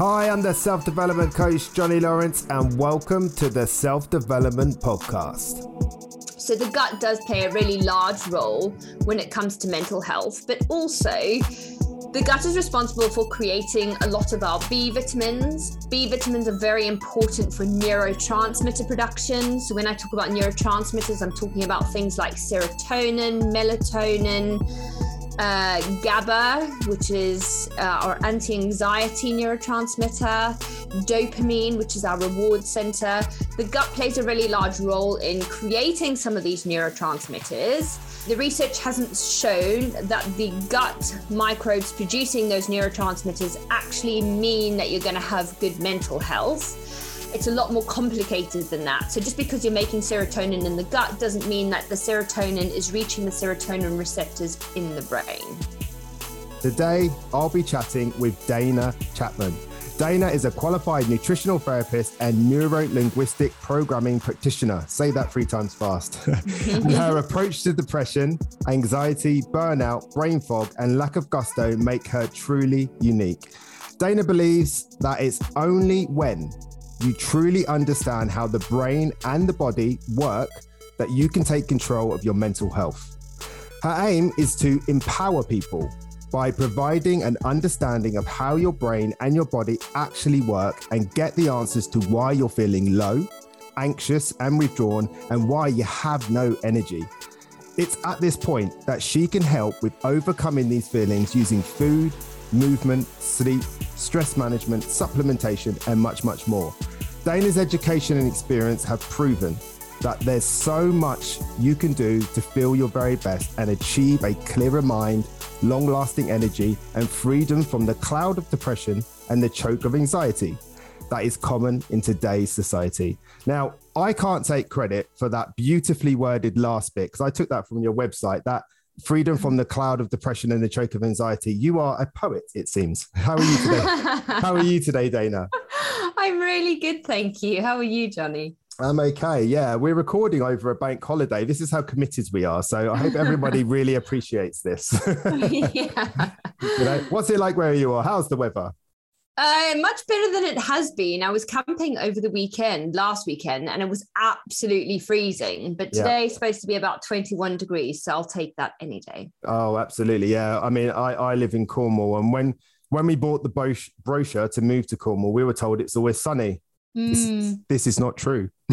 Hi, I'm the self development coach, Johnny Lawrence, and welcome to the Self Development Podcast. So, the gut does play a really large role when it comes to mental health, but also the gut is responsible for creating a lot of our B vitamins. B vitamins are very important for neurotransmitter production. So, when I talk about neurotransmitters, I'm talking about things like serotonin, melatonin uh, GABA, which is uh, our anti anxiety neurotransmitter, dopamine, which is our reward center. The gut plays a really large role in creating some of these neurotransmitters. The research hasn't shown that the gut microbes producing those neurotransmitters actually mean that you're going to have good mental health it's a lot more complicated than that. So just because you're making serotonin in the gut doesn't mean that the serotonin is reaching the serotonin receptors in the brain. Today, I'll be chatting with Dana Chapman. Dana is a qualified nutritional therapist and neuro linguistic programming practitioner. Say that three times fast. her approach to depression, anxiety, burnout, brain fog, and lack of gusto make her truly unique. Dana believes that it's only when you truly understand how the brain and the body work that you can take control of your mental health. Her aim is to empower people by providing an understanding of how your brain and your body actually work and get the answers to why you're feeling low, anxious, and withdrawn, and why you have no energy. It's at this point that she can help with overcoming these feelings using food, movement, sleep, stress management, supplementation, and much, much more. Dana's education and experience have proven that there's so much you can do to feel your very best and achieve a clearer mind, long lasting energy, and freedom from the cloud of depression and the choke of anxiety that is common in today's society. Now, I can't take credit for that beautifully worded last bit because I took that from your website. That freedom from the cloud of depression and the choke of anxiety. You are a poet, it seems. How are you today? How are you today, Dana? I'm really good, thank you. How are you, Johnny? I'm okay. Yeah, we're recording over a bank holiday. This is how committed we are. So I hope everybody really appreciates this. yeah. you know, what's it like where you are? How's the weather? Uh, much better than it has been. I was camping over the weekend, last weekend, and it was absolutely freezing. But today yeah. supposed to be about 21 degrees, so I'll take that any day. Oh, absolutely. Yeah. I mean, I, I live in Cornwall, and when when we bought the brochure to move to Cornwall, we were told it's always sunny. Mm. This, hmm. this, is not true.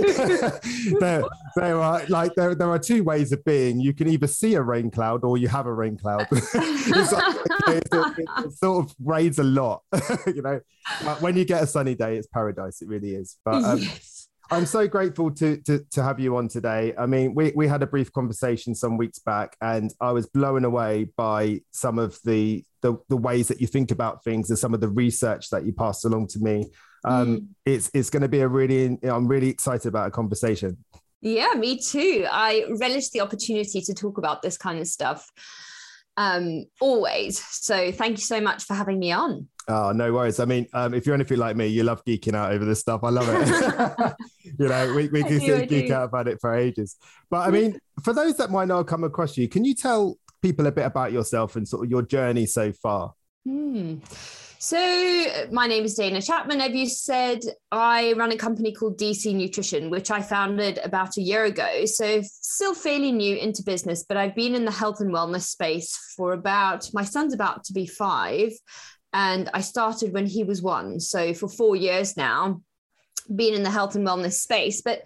there, there are like there, there are two ways of being. You can either see a rain cloud or you have a rain cloud. it's like, it, it, it, sort of rains a lot, you know. But when you get a sunny day, it's paradise. It really is. But um, yes. I'm so grateful to, to, to have you on today. I mean, we, we had a brief conversation some weeks back, and I was blown away by some of the, the, the ways that you think about things and some of the research that you passed along to me. Um, mm. It's it's going to be a really I'm really excited about a conversation. Yeah, me too. I relish the opportunity to talk about this kind of stuff um, always. So thank you so much for having me on. Oh, no worries. I mean, um, if you're anything like me, you love geeking out over this stuff. I love it. you know, we, we can still geek out about it for ages. But I mean, for those that might not have come across you, can you tell people a bit about yourself and sort of your journey so far? Hmm. So, my name is Dana Chapman. As you said, I run a company called DC Nutrition, which I founded about a year ago. So, still fairly new into business, but I've been in the health and wellness space for about, my son's about to be five, and I started when he was one. So, for four years now, been in the health and wellness space. But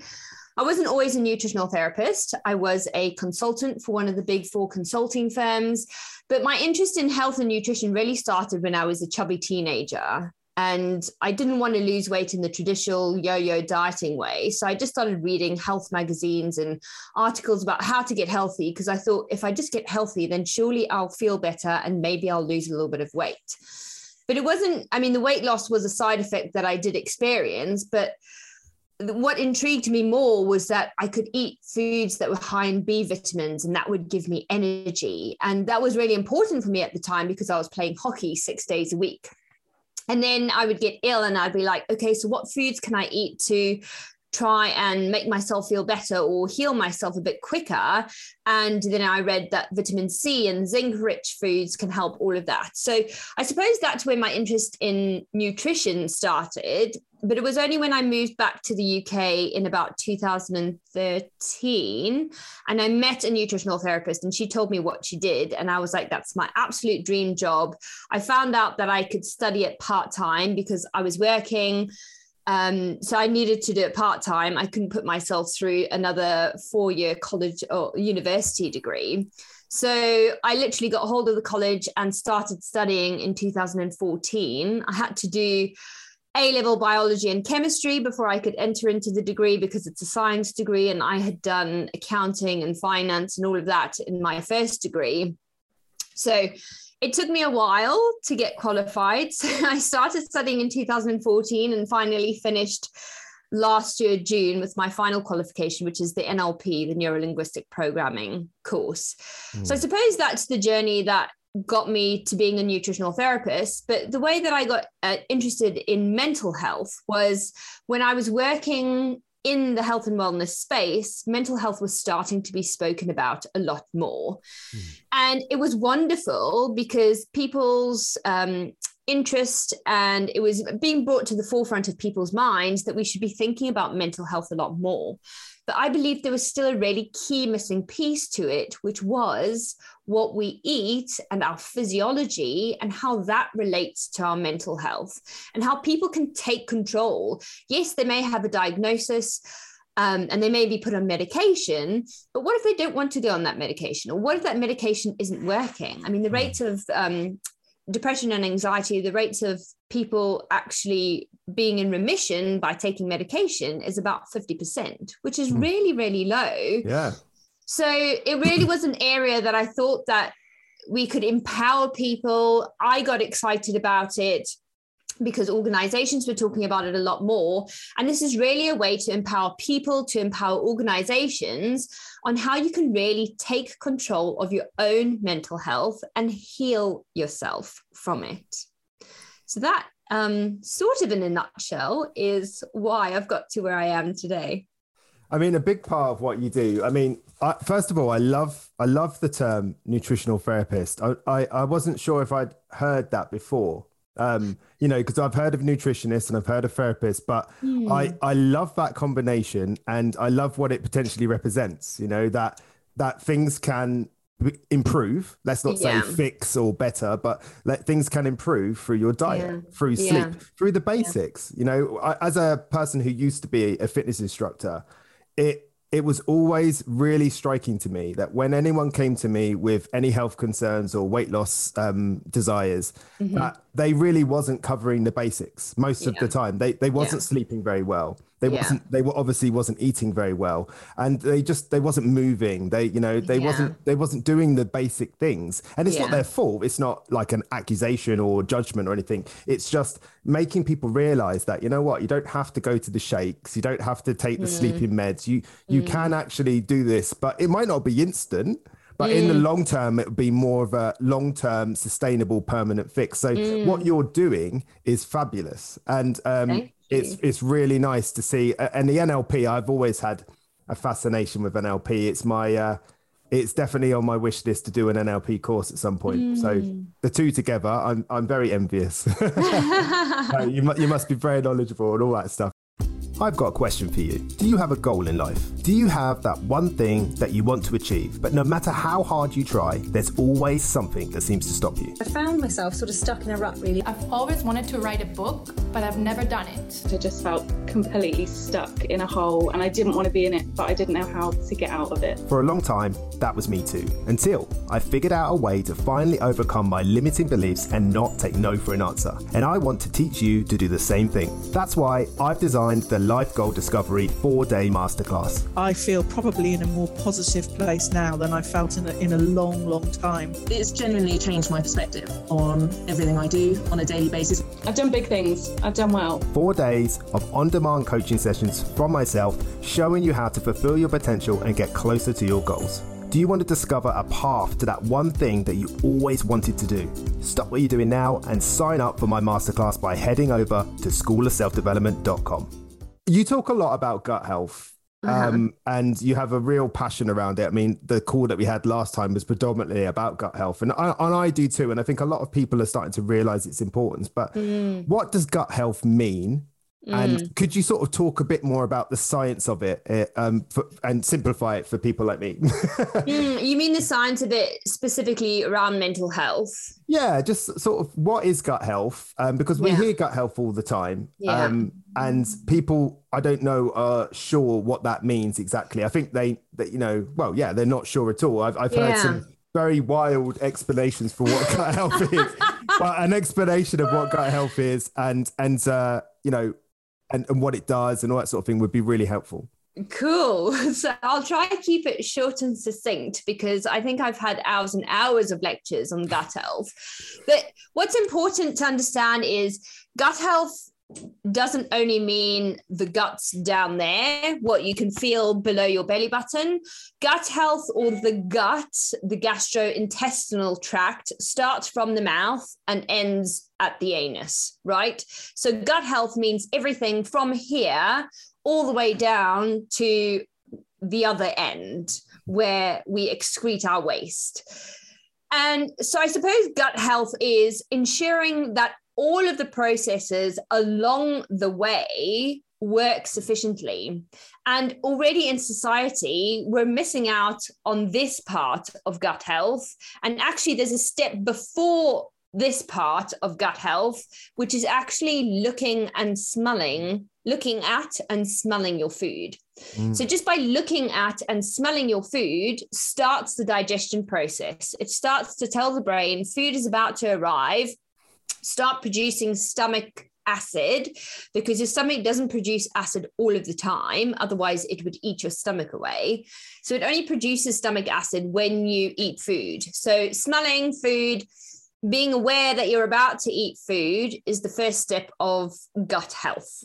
I wasn't always a nutritional therapist. I was a consultant for one of the big four consulting firms. But my interest in health and nutrition really started when I was a chubby teenager. And I didn't want to lose weight in the traditional yo yo dieting way. So I just started reading health magazines and articles about how to get healthy because I thought if I just get healthy, then surely I'll feel better and maybe I'll lose a little bit of weight. But it wasn't, I mean, the weight loss was a side effect that I did experience, but what intrigued me more was that I could eat foods that were high in B vitamins and that would give me energy. And that was really important for me at the time because I was playing hockey six days a week. And then I would get ill and I'd be like, okay, so what foods can I eat to try and make myself feel better or heal myself a bit quicker. And then I read that vitamin C and zinc rich foods can help all of that. So I suppose that's where my interest in nutrition started. But it was only when I moved back to the UK in about 2013 and I met a nutritional therapist and she told me what she did. And I was like, that's my absolute dream job. I found out that I could study it part time because I was working um, so I needed to do it part time. I couldn't put myself through another four year college or university degree. So I literally got hold of the college and started studying in 2014. I had to do A level biology and chemistry before I could enter into the degree because it's a science degree. And I had done accounting and finance and all of that in my first degree. So it took me a while to get qualified. So I started studying in 2014 and finally finished last year, June, with my final qualification, which is the NLP, the Neuro Linguistic Programming course. Mm. So I suppose that's the journey that got me to being a nutritional therapist. But the way that I got uh, interested in mental health was when I was working in the health and wellness space, mental health was starting to be spoken about a lot more. Mm. And it was wonderful because people's um, interest and it was being brought to the forefront of people's minds that we should be thinking about mental health a lot more. But I believe there was still a really key missing piece to it, which was what we eat and our physiology and how that relates to our mental health and how people can take control. Yes, they may have a diagnosis. Um, and they may be put on medication, but what if they don't want to go on that medication? Or what if that medication isn't working? I mean, the hmm. rates of um, depression and anxiety, the rates of people actually being in remission by taking medication is about 50%, which is hmm. really, really low. Yeah. So it really was an area that I thought that we could empower people. I got excited about it because organizations were talking about it a lot more. And this is really a way to empower people, to empower organizations on how you can really take control of your own mental health and heal yourself from it. So, that um, sort of in a nutshell is why I've got to where I am today. I mean, a big part of what you do. I mean, I, first of all, I love I love the term nutritional therapist. I, I, I wasn't sure if I'd heard that before. Um, you know, because I've heard of nutritionists and I've heard of therapists, but mm. I I love that combination and I love what it potentially represents. You know that that things can improve. Let's not say yeah. fix or better, but let things can improve through your diet, yeah. through sleep, yeah. through the basics. You know, I, as a person who used to be a fitness instructor, it it was always really striking to me that when anyone came to me with any health concerns or weight loss um, desires, mm-hmm. that they really wasn't covering the basics most yeah. of the time. They they wasn't yeah. sleeping very well. They yeah. wasn't they were obviously wasn't eating very well, and they just they wasn't moving. They you know they wasn't they wasn't doing the basic things, and it's not their fault. It's not like an accusation or judgment or anything. It's just making people realize that you know what you don't have to go to the shakes, you don't have to take the mm. sleeping meds. You you mm. can actually do this, but it might not be instant. But mm. in the mm. long term, it would be more of a long term, sustainable, permanent fix. So mm. what you're doing is fabulous, and um, it's it's really nice to see. And the NLP, I've always had a fascination with NLP. It's my uh, it's definitely on my wish list to do an NLP course at some point. Mm. So the two together, I'm I'm very envious. you, you must be very knowledgeable and all that stuff. I've got a question for you. Do you have a goal in life? Do you have that one thing that you want to achieve, but no matter how hard you try, there's always something that seems to stop you? I found myself sort of stuck in a rut, really. I've always wanted to write a book, but I've never done it. I just felt completely stuck in a hole and I didn't want to be in it, but I didn't know how to get out of it. For a long time, that was me too, until I figured out a way to finally overcome my limiting beliefs and not take no for an answer. And I want to teach you to do the same thing. That's why I've designed the Life Goal Discovery four day masterclass. I feel probably in a more positive place now than I felt in a, in a long, long time. It's genuinely changed my perspective on everything I do on a daily basis. I've done big things, I've done well. Four days of on demand coaching sessions from myself showing you how to fulfill your potential and get closer to your goals. Do you want to discover a path to that one thing that you always wanted to do? Stop what you're doing now and sign up for my masterclass by heading over to schoolofselfdevelopment.com. you talk a lot about gut health. Uh-huh. Um, and you have a real passion around it. I mean, the call that we had last time was predominantly about gut health, and I, and I do too. And I think a lot of people are starting to realize its importance. But Mm, what does gut health mean? Mm. And could you sort of talk a bit more about the science of it uh, um, for, and simplify it for people like me? Mm, you mean the science of it specifically around mental health? yeah, just sort of what is gut health? Um, because we Yeah. hear gut health all the time. Yeah. Um, and people, I don't know, are sure what that means exactly. I think they, that you know, well, yeah, they're not sure at all. I've, I've heard Yeah. some very wild explanations for what gut health is, but an explanation of what gut health is and, and, uh, you know, and, and what it does and all that sort of thing would be really helpful. Cool. So I'll try to keep it short and succinct because I think I've had hours and hours of lectures on gut health. But what's important to understand is gut health doesn't only mean the guts down there, what you can feel below your belly button. Gut health or the gut, the gastrointestinal tract, starts from the mouth and ends at the anus, right? So gut health means everything from here all the way down to the other end where we excrete our waste. And so I suppose gut health is ensuring that all of the processes along the way work sufficiently. And already in society, we're missing out on this part of gut health. And actually, there's a step before this part of gut health, which is actually looking and smelling, looking at and smelling your food. Mm. So, just by looking at and smelling your food starts the digestion process. It starts to tell the brain food is about to arrive, start producing stomach acid because your stomach doesn't produce acid all of the time. Otherwise, it would eat your stomach away. So, it only produces stomach acid when you eat food. So, smelling food, being aware that you're about to eat food is the first step of gut health.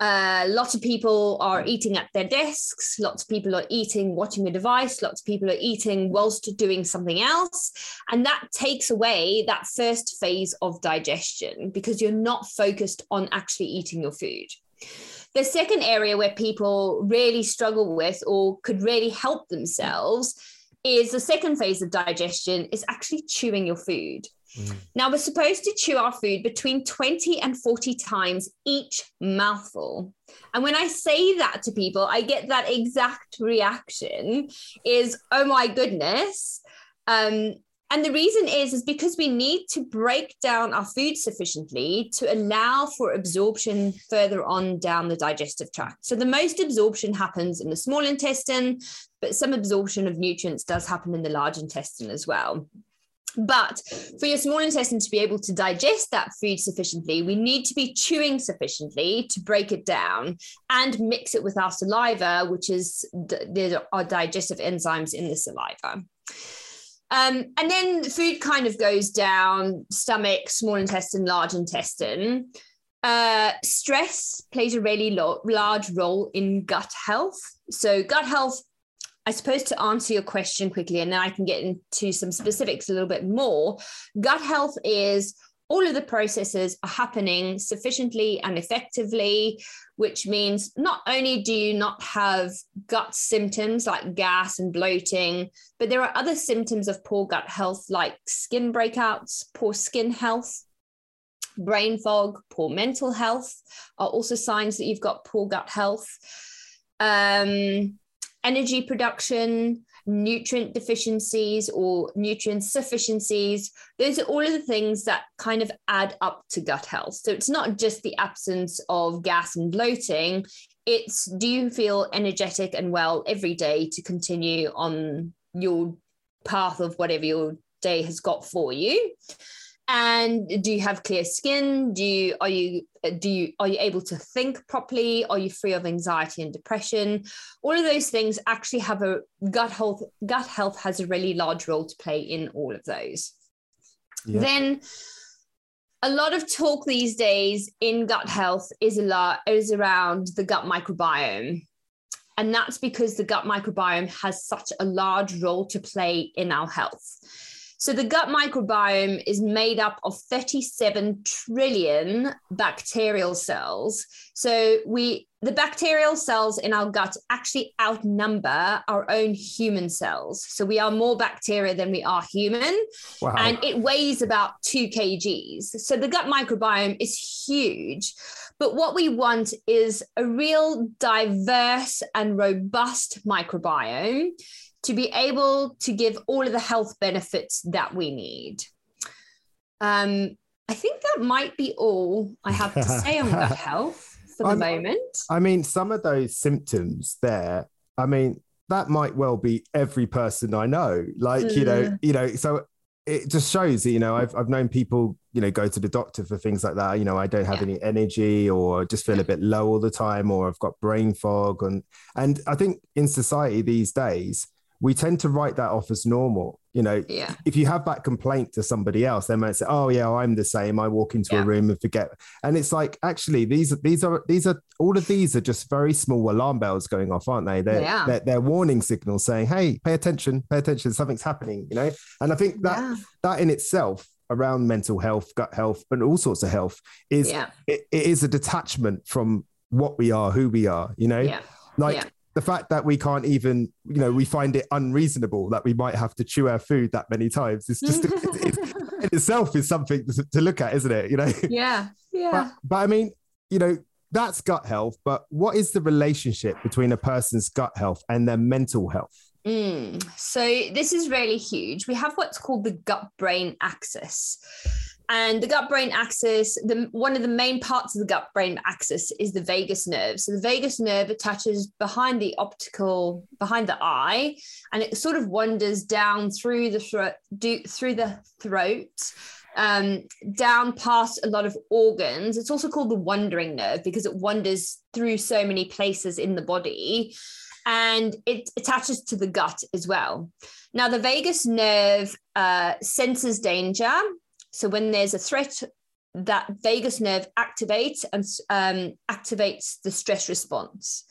Uh, lots of people are eating at their desks. Lots of people are eating watching a device. Lots of people are eating whilst doing something else. And that takes away that first phase of digestion because you're not focused on actually eating your food. The second area where people really struggle with or could really help themselves is the second phase of digestion is actually chewing your food. Now, we're supposed to chew our food between 20 and 40 times each mouthful. And when I say that to people, I get that exact reaction is, oh my goodness. Um, and the reason is, is because we need to break down our food sufficiently to allow for absorption further on down the digestive tract. So the most absorption happens in the small intestine, but some absorption of nutrients does happen in the large intestine as well. But for your small intestine to be able to digest that food sufficiently, we need to be chewing sufficiently to break it down and mix it with our saliva, which is there are digestive enzymes in the saliva. Um, and then food kind of goes down stomach, small intestine, large intestine. Uh, stress plays a really lo- large role in gut health. So, gut health I suppose to answer your question quickly, and then I can get into some specifics a little bit more. Gut health is all of the processes are happening sufficiently and effectively, which means not only do you not have gut symptoms like gas and bloating, but there are other symptoms of poor gut health like skin breakouts, poor skin health, brain fog, poor mental health are also signs that you've got poor gut health. Um, energy production, nutrient deficiencies or nutrient sufficiencies. Those are all of the things that kind of add up to gut health. So it's not just the absence of gas and bloating, it's do you feel energetic and well every day to continue on your path of whatever your day has got for you? And do you have clear skin? Do you are you do you are you able to think properly? Are you free of anxiety and depression? All of those things actually have a gut health gut health has a really large role to play in all of those. Yeah. then a lot of talk these days in gut health is a lot is around the gut microbiome. And that's because the gut microbiome has such a large role to play in our health so the gut microbiome is made up of 37 trillion bacterial cells. So we the bacterial cells in our gut actually outnumber our own human cells. So we are more bacteria than we are human. Wow. And it weighs about two kgs. So the gut microbiome is huge. But what we want is a real diverse and robust microbiome to be able to give all of the health benefits that we need. Um, I think that might be all I have to say on gut health for the I'm- moment. I mean, some of those symptoms there, I mean, that might well be every person I know. Like, you know, you know, so it just shows that, you know, I've, I've known people, you know, go to the doctor for things like that. You know, I don't have Yeah. any energy or just feel a bit low all the time, or I've got brain fog. And, and I think in society these days, we tend to write that off as normal. You know, Yeah. if you have that complaint to somebody else, they might say, "Oh yeah, I'm the same. I walk into Yeah. a room and forget." And it's like, actually, these these are these are all of these are just very small alarm bells going off, aren't they? They're, They are. they're, they're warning signals saying, "Hey, pay attention, pay attention. Something's happening." You know, and I think that Yeah. that in itself around mental health, gut health, and all sorts of health is Yeah. it, it is a detachment from what we are, who we are. You know, Yeah. like Yeah. The fact that we can't even you know we find it unreasonable that we might have to chew our food that many times it's just it, it, in itself is something to, to look at isn't it you know Yeah. Yeah. but, but i mean you know that's gut health but what is the relationship between a person's gut health and their mental health Mm. So this is really huge. We have what's called the gut brain axis. And the gut brain axis, the one of the main parts of the gut brain axis is the vagus nerve. So the vagus nerve attaches behind the optical, behind the eye, and it sort of wanders down through the throat, through the throat, um, down past a lot of organs. It's also called the wandering nerve because it wanders through so many places in the body and it attaches to the gut as well. Now, the vagus nerve uh, senses danger. So, when there's a threat, that vagus nerve activates and um, activates the stress response.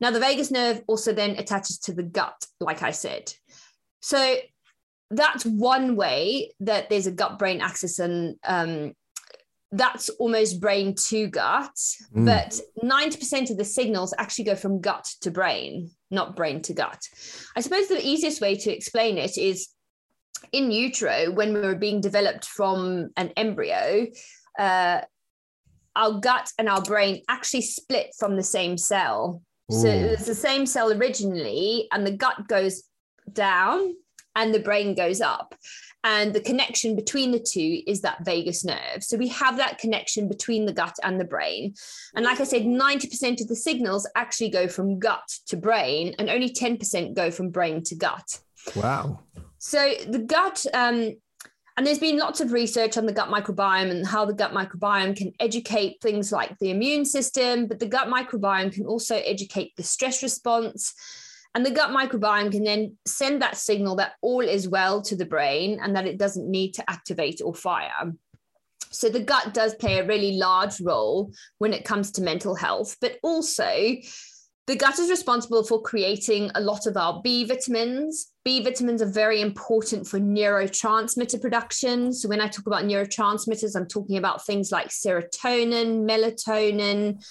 Now, the vagus nerve also then attaches to the gut, like I said. So, that's one way that there's a gut brain axis, and um, that's almost brain to gut. Mm. But 90% of the signals actually go from gut to brain, not brain to gut. I suppose the easiest way to explain it is in utero, when we were being developed from an embryo, uh, our gut and our brain actually split from the same cell. So Ooh. it was the same cell originally, and the gut goes down and the brain goes up. And the connection between the two is that vagus nerve. So we have that connection between the gut and the brain. And like I said, 90% of the signals actually go from gut to brain, and only 10% go from brain to gut. wow So the gut, um, and there's been lots of research on the gut microbiome and how the gut microbiome can educate things like the immune system, but the gut microbiome can also educate the stress response. And the gut microbiome can then send that signal that all is well to the brain and that it doesn't need to activate or fire. So the gut does play a really large role when it comes to mental health, but also the gut is responsible for creating a lot of our B vitamins. B vitamins are very important for neurotransmitter production. So, when I talk about neurotransmitters, I'm talking about things like serotonin, melatonin,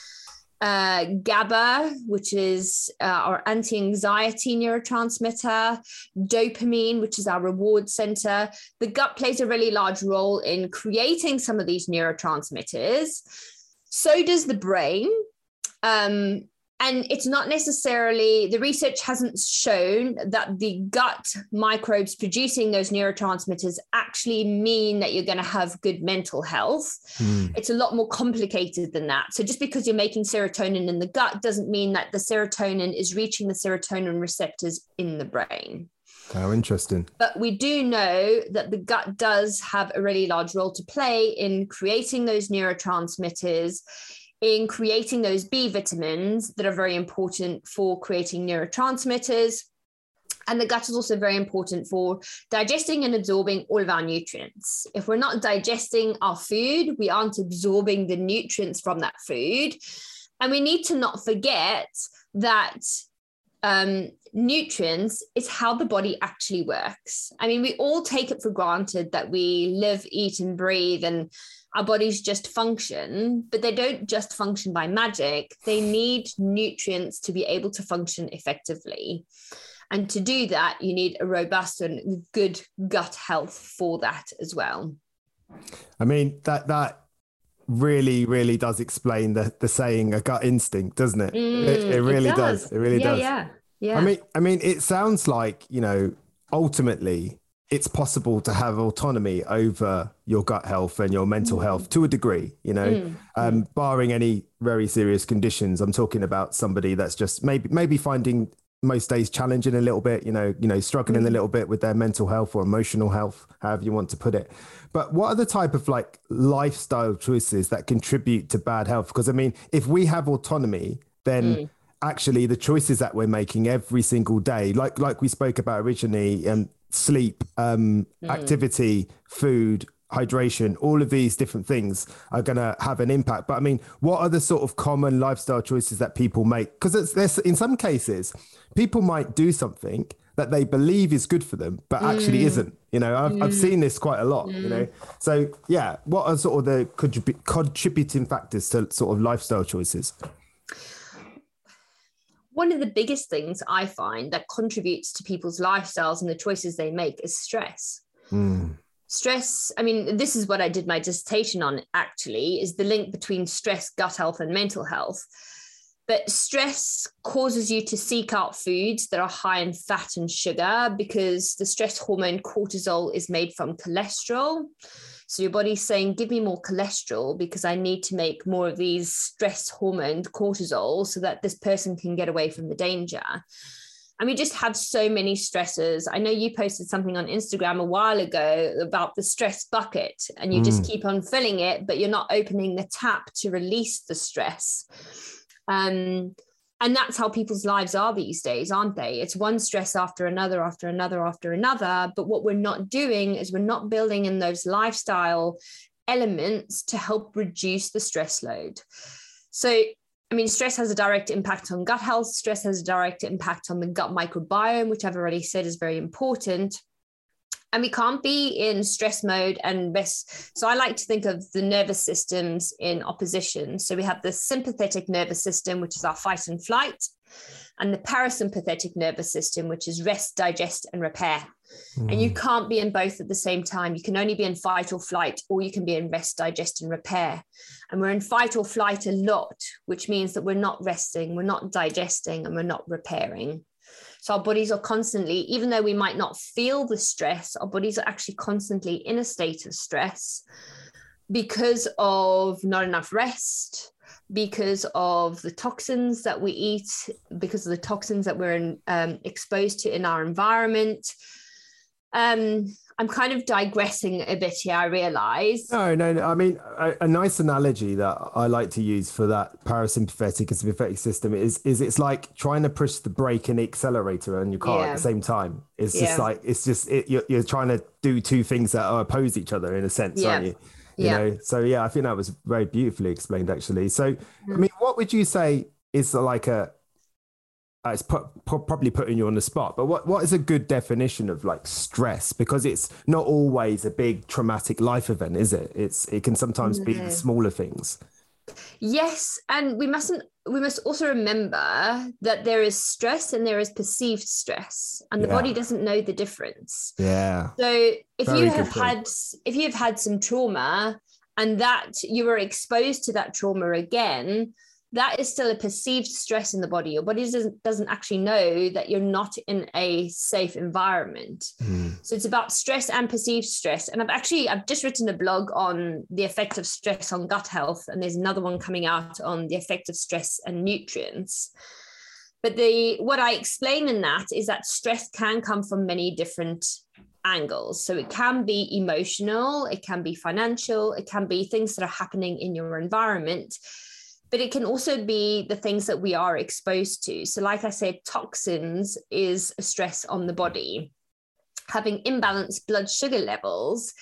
uh, GABA, which is uh, our anti anxiety neurotransmitter, dopamine, which is our reward center. The gut plays a really large role in creating some of these neurotransmitters. So does the brain. Um, and it's not necessarily the research hasn't shown that the gut microbes producing those neurotransmitters actually mean that you're going to have good mental health. Hmm. it's a lot more complicated than that. So just because you're making serotonin in the gut doesn't mean that the serotonin is reaching the serotonin receptors in the brain. How interesting. But we do know that the gut does have a really large role to play in creating those neurotransmitters in creating those B vitamins that are very important for creating neurotransmitters. And the gut is also very important for digesting and absorbing all of our nutrients. If we're not digesting our food, we aren't absorbing the nutrients from that food. And we need to not forget that um, nutrients is how the body actually works. I mean, we all take it for granted that we live, eat, and breathe, and our bodies just function, but they don't just function by magic. They need nutrients to be able to function effectively. And to do that, you need a robust and good gut health for that as well. I mean, that, that, really really does explain the the saying a gut instinct doesn't it Mm, it, it really it does. does. it really yeah, does Yeah. Yeah. I mean, I mean, it sounds like you know, ultimately, it's possible to have autonomy over your gut health and your mental health to a degree. You know, Mm. um, barring any very serious conditions. I'm talking about somebody that's just maybe maybe finding most days challenging a little bit. You know, you know, struggling a little bit with their mental health or emotional health, however you want to put it. But what are the type of like lifestyle choices that contribute to bad health? Because I mean, if we have autonomy, then actually the choices that we're making every single day like like we spoke about originally um sleep um hmm. activity food hydration all of these different things are going to have an impact. But i mean what are the sort of common lifestyle choices that people make? Because it's there's in some cases people might do something that they believe is good for them but actually hmm. isn't. You know I've, I've hmm. seen this quite a lot you know? So yeah what are sort of the contrib- contributing factors to sort of lifestyle choices one of the biggest things I find that contributes to people's lifestyles and the choices they make is stress. Hmm. Stress, I mean, this is what I did my dissertation on actually, is the link between stress, gut health, and mental health. But stress causes you to seek out foods that are high in fat and sugar because the stress hormone cortisol is made from cholesterol. So your body's saying, give me more cholesterol because I need to make more of these stress hormone cortisol so that this person can get away from the danger. And we just have so many stresses. I know you posted something on Instagram a while ago about the stress bucket, and you just keep on filling it, but you're not opening the tap to release the stress. Um, and that's how people's lives are these days, aren't they? It's one stress after another, after another, after another. But what we're not doing is we're not building in those lifestyle elements to help reduce the stress load. So, I mean, stress has a direct impact on gut health. Stress has a direct impact on the gut microbiome, which I've already said is very important. And we can't be in stress mode and rest. So I like to think of the nervous systems in opposition. So we have the sympathetic nervous system, which is our fight and flight, and the parasympathetic nervous system, which is rest, digest, and repair. And you mm. can't be in both at the same time. You can only be in fight or flight, or you can be in rest, digest, and repair. And we're in fight or flight a lot, which means that we're not resting, we're not digesting, and we're not repairing. So our bodies are constantly, even though we might not feel the stress, our bodies are actually constantly in a state of stress because of not enough rest, because of the toxins that we eat, because of the toxins that we're in, um, exposed to in our environment. Um, I'm kind of digressing a bit here, I realize. No, no, no. I mean, a, a nice analogy that I like to use for that parasympathetic and sympathetic system is is it's like trying to push the brake and the accelerator in your car Yeah. at the same time. It's just like it's just it, you're, you're trying to do two things that are oppose each other in a sense, Yeah. aren't you? You Yeah. know. So yeah, I think that was very beautifully explained actually. So I mm. mean, what would you say is like a uh, it's put, pro- probably putting you on the spot, but what, what is a good definition of like stress? Because it's not always a big traumatic life event, is it? It's it can sometimes be the smaller things. Yes, and we mustn't we must also remember that there is stress and there is perceived stress, and the Yeah. body doesn't know the difference. Yeah. So if Very you have had if you've had some trauma and that you were exposed to that trauma again, that is still a perceived stress in the body. Your body doesn't doesn't actually know that you're not in a safe environment. Hmm. So it's about stress and perceived stress. And I've actually I've just written a blog on the effect of stress on gut health, and there's another one coming out on the effect of stress and nutrients. But the what I explain in that is that stress can come from many different angles. So it can be emotional, it can be financial, it can be things that are happening in your environment. But it can also be the things that we are exposed to. So, like I said, toxins is a stress on the body. Having imbalanced blood sugar levels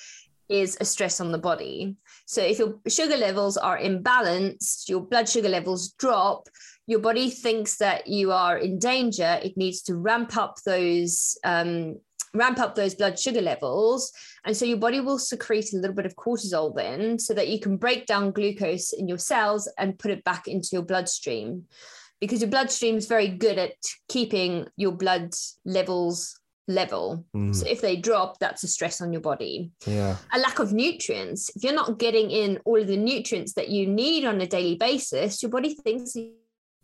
is a stress on the body. So if your sugar levels are imbalanced, your blood sugar levels drop, your body thinks that you are in danger. It needs to ramp up those um, ramp up those blood sugar levels. And so your body will secrete a little bit of cortisol then so that you can break down glucose in your cells and put it back into your bloodstream. Because your bloodstream is very good at keeping your blood levels level. Mm. So if they drop, that's a stress on your body. Yeah. A lack of nutrients. If you're not getting in all of the nutrients that you need on a daily basis, your body thinks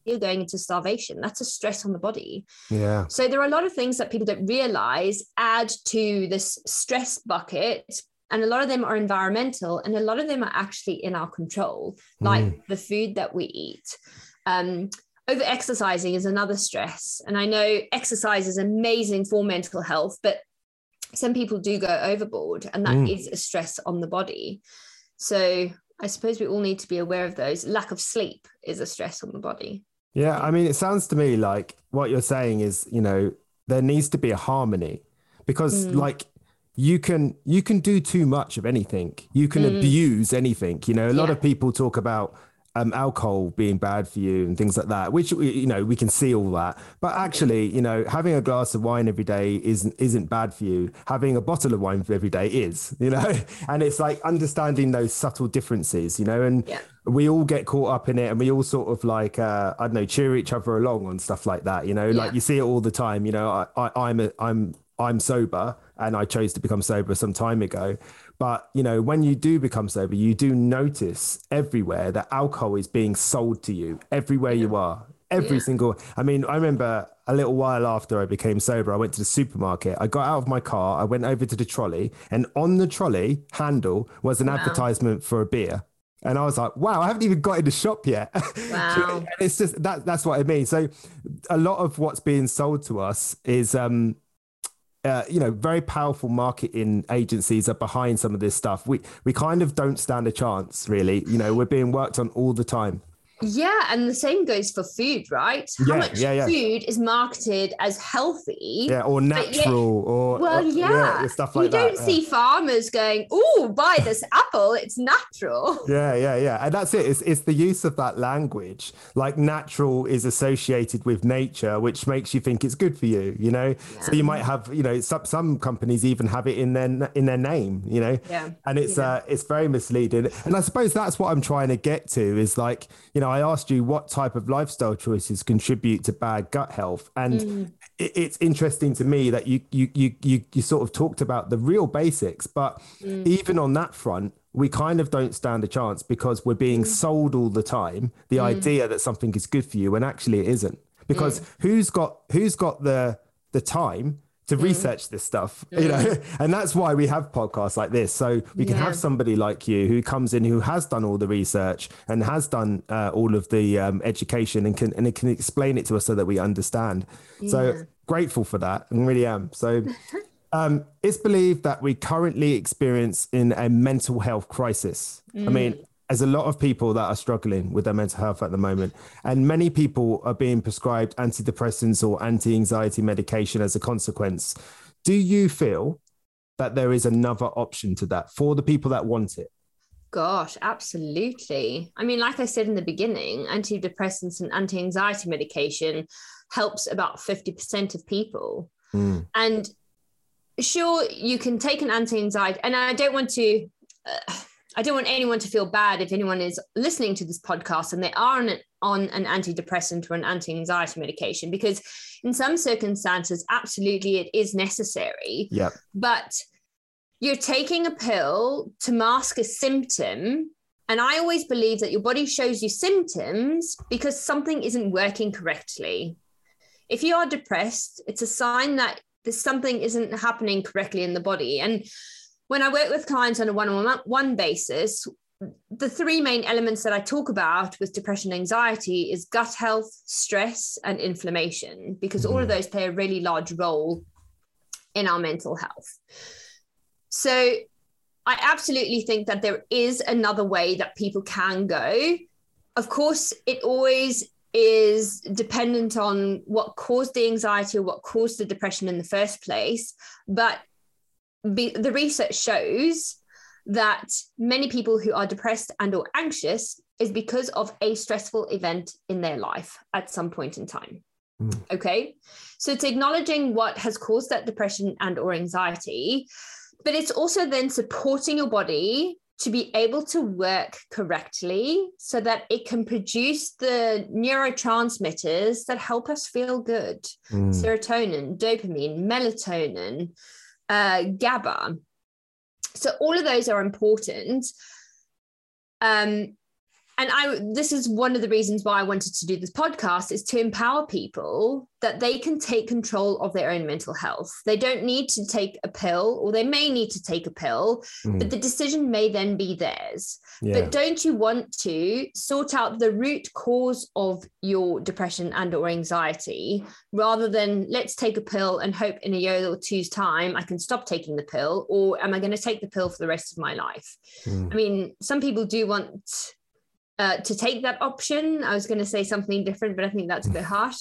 you're going into starvation. That's a stress on the body. Yeah. So there are a lot of things that people don't realize add to this stress bucket. And a lot of them are environmental, and a lot of them are actually in our control, like Mm. the food that we eat. Um, over exercising is another stress. And I know exercise is amazing for mental health, but some people do go overboard, and that is Mm. a stress on the body. So I suppose we all need to be aware of those. Lack of sleep is a stress on the body. Yeah, I mean, it sounds to me like what you're saying is, you know, there needs to be a harmony because, Mm. like, you can you can do too much of anything. You can Mm. abuse anything. You know, a lot Yeah. of people talk about um, alcohol being bad for you and things like that, which we- you know we can see all that. But actually, you know, having a glass of wine every day isn't isn't bad for you. Having a bottle of wine every day is, you know, and it's like understanding those subtle differences, you know, and Yeah. we all get caught up in it and we all sort of like uh, I don't know cheer each other along on stuff like that you know? Like you see it all the time you know? I, I I'm a, I'm I'm sober and I chose to become sober some time ago but you know when you do become sober you do notice everywhere that alcohol is being sold to you everywhere you are every Yeah. single I mean I remember a little while after I became sober I went to the supermarket I got out of my car I went over to the trolley and on the trolley handle was an advertisement for a beer and I was like, wow, I haven't even got in the shop yet. Wow. It's just that that's what I mean. So a lot of what's being sold to us is um uh, you know, very powerful marketing agencies are behind some of this stuff. We we kind of don't stand a chance, really. You know, we're being worked on all the time. Yeah, and the same goes for food, right? How Yeah, much yeah, yeah. food is marketed as healthy? Yeah, or But yet- natural, or Well, or- yeah. stuff like that. you don't see farmers going, "Oh, buy this apple; it's natural." Yeah, yeah, yeah. And that's it. It's, it's the use of that language. Like natural is associated with nature, which makes you think it's good for you, you know? So you might have, you know, some, some companies even have it in their in their name, you know? Yeah. And it's uh it's very misleading. And I suppose that's what I'm trying to get to is like, you know, I asked you what type of lifestyle choices contribute to bad gut health. And Mm. it, it's interesting to me that you you you you you sort of talked about the real basics, but Mm. even on that front, we kind of don't stand a chance because we're being Mm. sold all the time the idea that something is good for you when actually it isn't. Because Mm. who's got who's got the the time to Mm. research this stuff, you know, and that's why we have podcasts like this. So we can Yeah. have somebody like you who comes in who has done all the research and has done uh, all of the um, education and can and it can explain it to us so that we understand. So grateful for that, and really am. So. Um, it's believed that we currently experience in a mental health crisis. I mean, there's a lot of people that are struggling with their mental health at the moment, and many people are being prescribed antidepressants or anti-anxiety medication as a consequence. Do you feel that there is another option to that for the people that want it? Gosh, absolutely. I mean, like I said in the beginning, antidepressants and anti-anxiety medication helps about 50% of people. Mm. And sure, you can take an anti-anxiety, and I don't want to. Uh, I don't want anyone to feel bad if anyone is listening to this podcast and they are on an, on an antidepressant or an anti-anxiety medication, because in some circumstances, absolutely, it is necessary Yep. but you're taking a pill to mask a symptom. And I always believe that your body shows you symptoms because something isn't working correctly. If you are depressed, it's a sign that there's something isn't happening correctly in the body. And when I work with clients on a one on one basis, the three main elements that I talk about with depression and anxiety is gut health, stress, and inflammation, because all of mm-hmm. those play a really large role in our mental health. So I absolutely think that there is another way that people can go. Of course, it always is dependent on what caused the anxiety or what caused the depression in the first place. But be, the research shows that many people who are depressed and or anxious is because of a stressful event in their life at some point in time. Mm. Okay. So it's acknowledging what has caused that depression and or anxiety, but it's also then supporting your body to be able to work correctly so that it can produce the neurotransmitters that help us feel good mm. serotonin, dopamine, melatonin, uh, GABA. So, all of those are important. Um, and I this is one of the reasons why I wanted to do this podcast is to empower people that they can take control of their own mental health. They don't need to take a pill or they may need to take a pill, mm. but the decision may then be theirs. Yeah. But don't you want to sort out the root cause of your depression and or anxiety rather than let's take a pill and hope in a year or two's time I can stop taking the pill or am I going to take the pill for the rest of my life? Mm. I mean, some people do want uh, to take that option. I was going to say something different, but I think that's a bit harsh.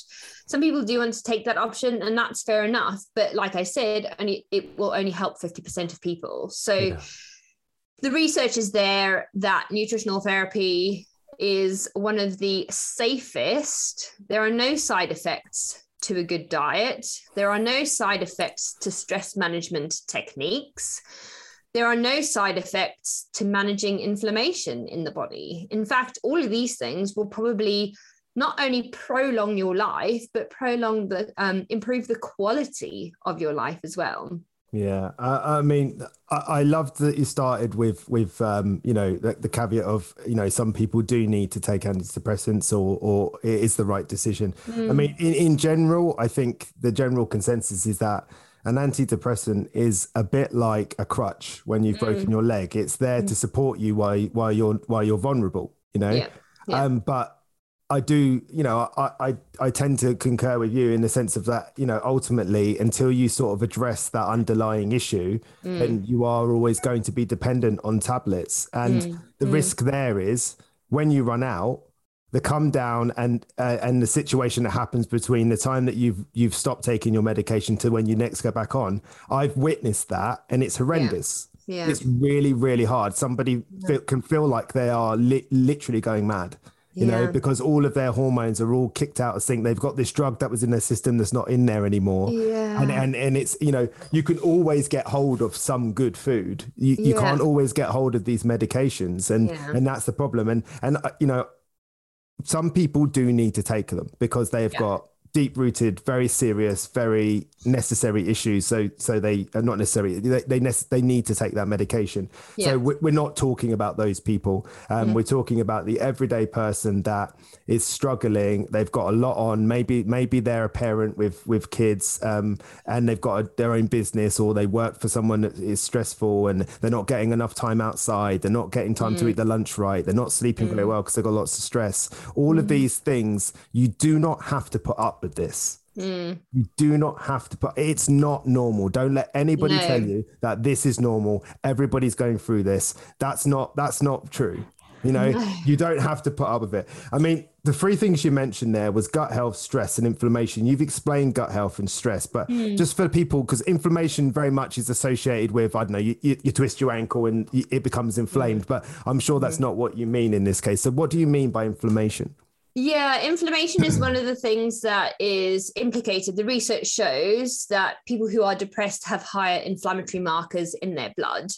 Some people do want to take that option, and that's fair enough. But like I said, only it will only help fifty percent of people. So yeah. the research is there that nutritional therapy is one of the safest. There are no side effects to a good diet. There are no side effects to stress management techniques there are no side effects to managing inflammation in the body. In fact, all of these things will probably not only prolong your life, but prolong the um, improve the quality of your life as well. Yeah, I, I mean, I, I loved that you started with with um, you know the, the, caveat of you know some people do need to take antidepressants or or it is the right decision. Mm. I mean, in, in general, I think the general consensus is that an antidepressant is a bit like a crutch when you've mm. broken your leg. It's there mm. to support you while while you're while you're vulnerable. You know, yeah. Yeah. Um, but I do, you know, I, I I tend to concur with you in the sense of that, you know, ultimately, until you sort of address that underlying issue, mm. then you are always going to be dependent on tablets. And mm. the mm. risk there is when you run out, the come down and uh, and the situation that happens between the time that you've you've stopped taking your medication to when you next go back on i've witnessed that and it's horrendous yeah, yeah. it's really really hard somebody yeah. feel, can feel like they are li- literally going mad you yeah. know because all of their hormones are all kicked out of sync they've got this drug that was in their system that's not in there anymore yeah. and, and and it's you know you can always get hold of some good food you, you yeah. can't always get hold of these medications and and that's the problem and and uh, you know some people do need to take them because they've yeah. got deep rooted, very serious, very necessary issues. So, so they are not necessary. They they, they need to take that medication. Yeah. So we're not talking about those people. Um, mm. We're talking about the everyday person that is struggling. They've got a lot on. Maybe maybe they're a parent with with kids, um, and they've got a, their own business, or they work for someone that is stressful, and they're not getting enough time outside. They're not getting time mm. to eat their lunch right. They're not sleeping mm. very well because they've got lots of stress. All of mm. these things you do not have to put up with this. Mm. You do not have to put it's not normal. Don't let anybody no. tell you that this is normal. Everybody's going through this. That's not that's not true. You know, no. you don't have to put up with it. I mean, the three things you mentioned there was gut health, stress, and inflammation. You've explained gut health and stress, but mm. just for people, because inflammation very much is associated with, I don't know, you, you, you twist your ankle and it becomes inflamed, mm. but I'm sure that's mm. not what you mean in this case. So, what do you mean by inflammation? Yeah, inflammation is one of the things that is implicated. The research shows that people who are depressed have higher inflammatory markers in their blood.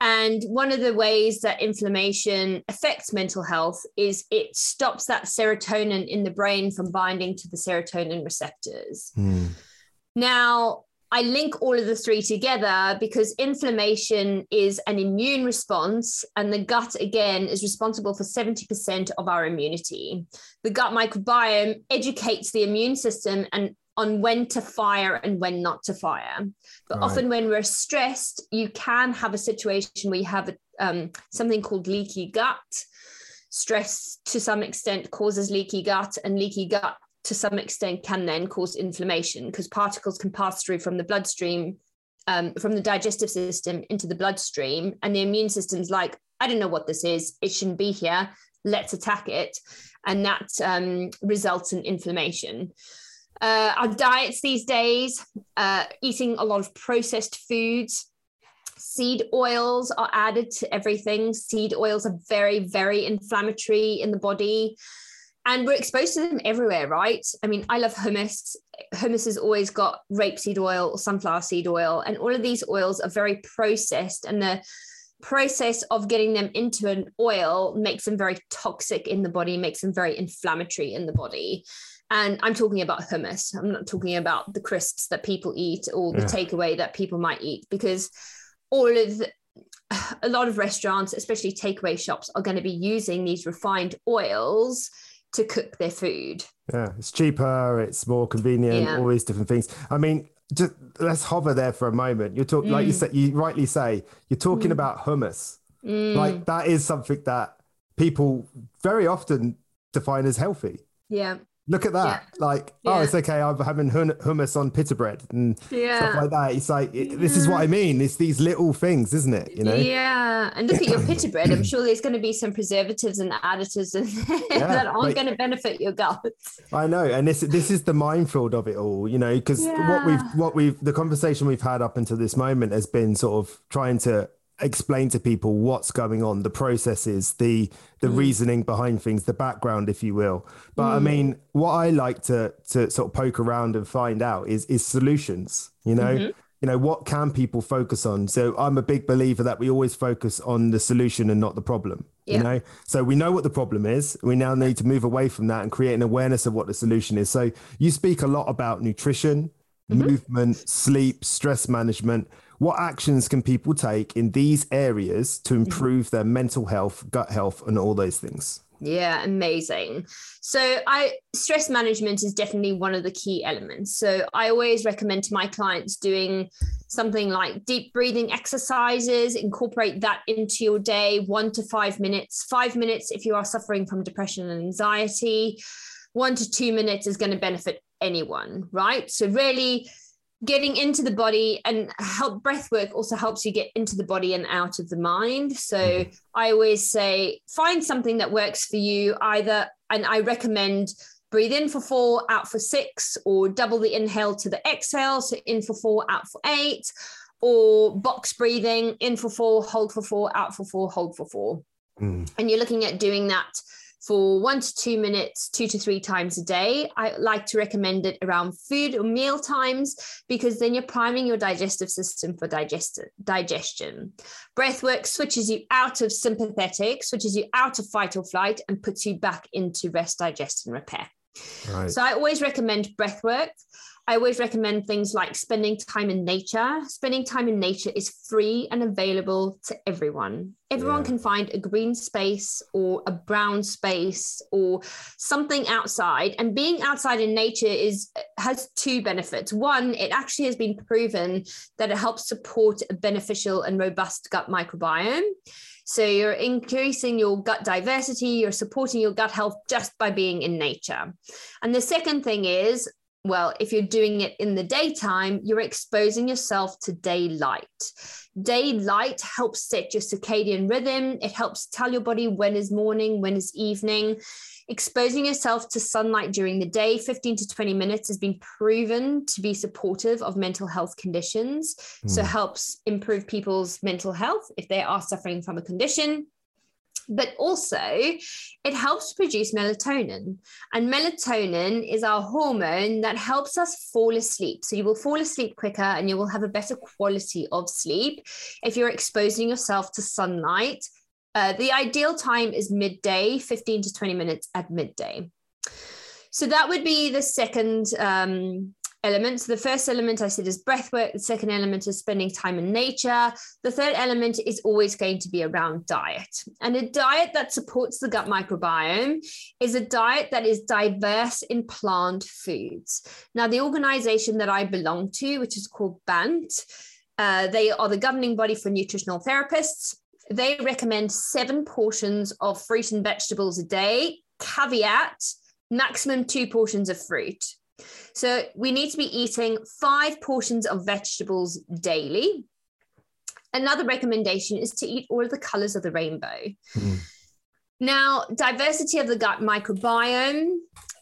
And one of the ways that inflammation affects mental health is it stops that serotonin in the brain from binding to the serotonin receptors. Mm. Now, I link all of the three together because inflammation is an immune response, and the gut, again, is responsible for 70% of our immunity. The gut microbiome educates the immune system and on when to fire and when not to fire. But right. often, when we're stressed, you can have a situation where you have a, um, something called leaky gut. Stress, to some extent, causes leaky gut, and leaky gut to some extent can then cause inflammation because particles can pass through from the bloodstream um, from the digestive system into the bloodstream and the immune system's like i don't know what this is. It shouldn't be here. Let's attack it. And that um, results in inflammation. Uh, our diets these days uh, eating a lot of processed foods. Seed oils are added to everything. Seed oils are very, very inflammatory in the body. And we're exposed to them everywhere, right? I mean, I love hummus. Hummus has always got rapeseed oil sunflower seed oil. And all of these oils are very processed. And the process of getting them into an oil makes them very toxic in the body, makes them very inflammatory in the body. And I'm talking about hummus. I'm not talking about the crisps that people eat or the Yeah. takeaway that people might eat because all of the, a lot of restaurants, especially takeaway shops, are going to be using these refined oils to cook their food. Yeah, it's cheaper, it's more convenient, Yeah. all these different things. I mean, just let's hover there for a moment. You're talking, like you Mm. said, you rightly say, you're talking Mm. about hummus. Mm, Like that is something that people very often define as healthy. yeah, Look at that. Like, oh, it's okay. I'm having hummus on pita bread and stuff like that. It's like, it, this is what I mean. It's these little things, isn't it? You know? Yeah, and look at your pita bread. I'm sure there's going to be some preservatives and additives in there that aren't going to benefit your gut. I know, and this this is the minefield of it all, you know, because what we've what we've the conversation we've had up until this moment has been sort of trying to explain to people what's going on, the processes, the the mm. reasoning behind things, the background, if you will. But I mm. mean, what I like to to sort of poke around and find out is is solutions, you know. Mm-hmm. You know, what can people focus on? So I'm a big believer that we always focus on the solution and not the problem. Yeah. You know, so we know what the problem is. We now need to move away from that and create an awareness of what the solution is. So you speak a lot about nutrition, mm-hmm. movement, sleep, stress management. What actions can people take in these areas to mm-hmm. improve their mental health, gut health, and all those things? Yeah, amazing. So I stress management is definitely one of the key elements. So I always recommend to my clients doing something like deep breathing exercises, incorporate that into your day, 1 to 5 minutes. 5 minutes if you are suffering from depression and anxiety. 1 to 2 minutes is going to benefit anyone, right? So really getting into the body and help breath work also helps you get into the body and out of the mind. So i always say find something that works for you either and i recommend breathe in for four out for six or double the inhale to the exhale so in for four out for eight or box breathing in for four hold for four out for four hold for four. Mm. and you're looking at doing that for one to two minutes, two to three times a day. I like to recommend it around food or meal times because then you're priming your digestive system for digest- digestion. Breath work switches you out of sympathetic, switches you out of fight or flight, and puts you back into rest, digest, and repair. Right. So I always recommend breath work. I always recommend things like spending time in nature. Spending time in nature is free and available to everyone. Everyone Yeah. can find a green space or a brown space or something outside. And being outside in nature is has two benefits. One, it actually has been proven that it helps support a beneficial and robust gut microbiome. So you're increasing your gut diversity, you're supporting your gut health just by being in nature. And the second thing is, well, if you're doing it in the daytime, you're exposing yourself to daylight. Daylight helps set your circadian rhythm. It helps tell your body when is morning, when is evening. Exposing yourself to sunlight during the day, 15 to 20 minutes, has been proven to be supportive of mental health conditions. So, Mm. helps improve people's mental health if they are suffering from a condition but also it helps produce melatonin. And melatonin is our hormone that helps us fall asleep. So you will fall asleep quicker and you will have a better quality of sleep if you're exposing yourself to sunlight. Uh, the ideal time is midday, 15 to 20 minutes at midday. So that would be the second um, element. So the first element I said is breath work. The second element is spending time in nature. The third element is always going to be around diet. And a diet that supports the gut microbiome is a diet that is diverse in plant foods. Now, the organization that I belong to, which is called BANT, uh, they are the governing body for nutritional therapists. They recommend seven portions of fruit and vegetables a day, caveat, maximum two portions of fruit. So we need to be eating five portions of vegetables daily. Another recommendation is to eat all of the colors of the rainbow. Mm. Now, diversity of the gut microbiome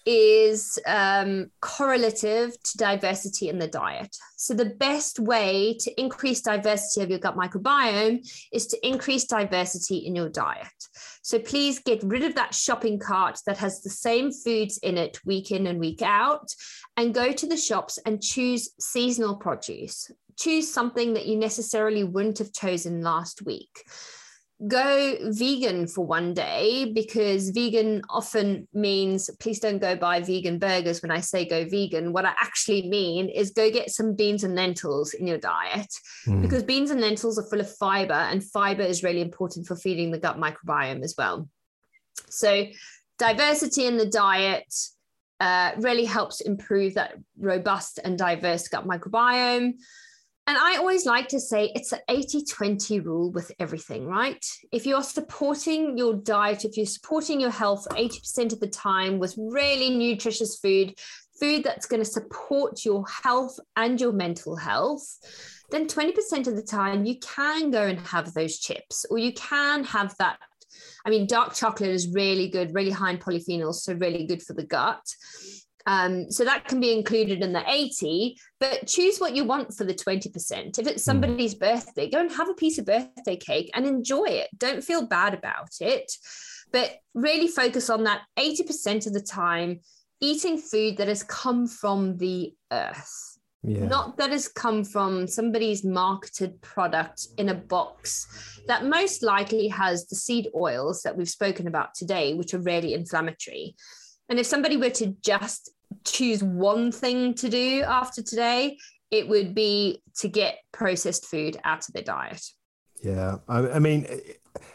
is um, correlative to diversity in the diet. So, the best way to increase diversity of your gut microbiome is to increase diversity in your diet. So, please get rid of that shopping cart that has the same foods in it week in and week out, and go to the shops and choose seasonal produce. Choose something that you necessarily wouldn't have chosen last week go vegan for one day because vegan often means please don't go buy vegan burgers when I say go vegan. What I actually mean is go get some beans and lentils in your diet mm. because beans and lentils are full of fiber and fiber is really important for feeding the gut microbiome as well. So, diversity in the diet uh, really helps improve that robust and diverse gut microbiome. And I always like to say it's an 80 20 rule with everything, right? If you're supporting your diet, if you're supporting your health 80% of the time with really nutritious food, food that's going to support your health and your mental health, then 20% of the time you can go and have those chips or you can have that. I mean, dark chocolate is really good, really high in polyphenols, so really good for the gut. Um, so that can be included in the 80, but choose what you want for the 20%. If it's hmm. somebody's birthday, go and have a piece of birthday cake and enjoy it. Don't feel bad about it, but really focus on that 80% of the time eating food that has come from the earth. Yeah. Not that has come from somebody's marketed product in a box that most likely has the seed oils that we've spoken about today, which are really inflammatory. And if somebody were to just choose one thing to do after today, it would be to get processed food out of their diet. Yeah. I, I mean,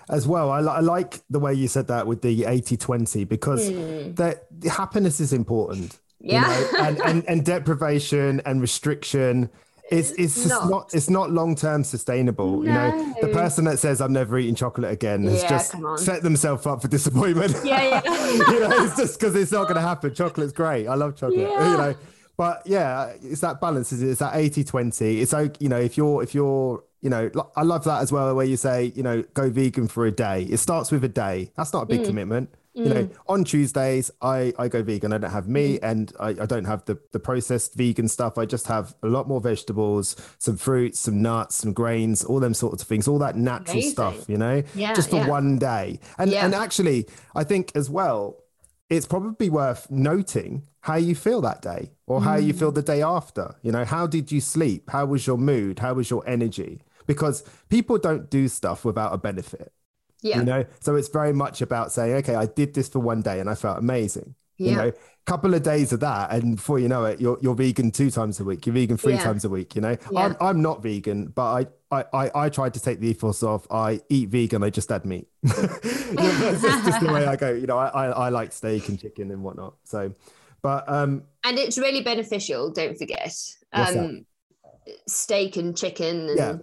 as well, I, I, like the way you said that with the 80 20 because mm. that happiness is important. Yeah. You know? and, and, and deprivation and restriction it's it's just not, not it's not long term sustainable. No. You know, the person that says I'm never eating chocolate again has yeah, just set themselves up for disappointment. Yeah, yeah. you know, it's just because it's not going to happen. Chocolate's great. I love chocolate. Yeah. You know, but yeah, it's that balance. Is It's that 80 20. It's like, you know, if you're, if you're, you know, I love that as well, where you say, you know, go vegan for a day. It starts with a day. That's not a big mm. commitment. Mm. You know, mm. on Tuesdays, I, I go vegan. I don't have meat mm. and I, I don't have the, the processed vegan stuff. I just have a lot more vegetables, some fruits, some nuts, some grains, all them sorts of things, all that natural Amazing. stuff, you know, yeah, just for yeah. one day. And, yeah. and actually, I think as well, it's probably worth noting how you feel that day or how mm. you feel the day after. You know, how did you sleep? How was your mood? How was your energy? Because people don't do stuff without a benefit. Yeah. You know, so it's very much about saying, okay, I did this for one day and I felt amazing. Yeah. You know, couple of days of that, and before you know it, you're you're vegan two times a week. You're vegan three yeah. times a week. You know, yeah. I'm I'm not vegan, but I, I I I tried to take the ethos off. I eat vegan. I just add meat. you know, that's just the way I go. You know, I, I I like steak and chicken and whatnot. So, but um, and it's really beneficial. Don't forget, um, steak and chicken and. Yeah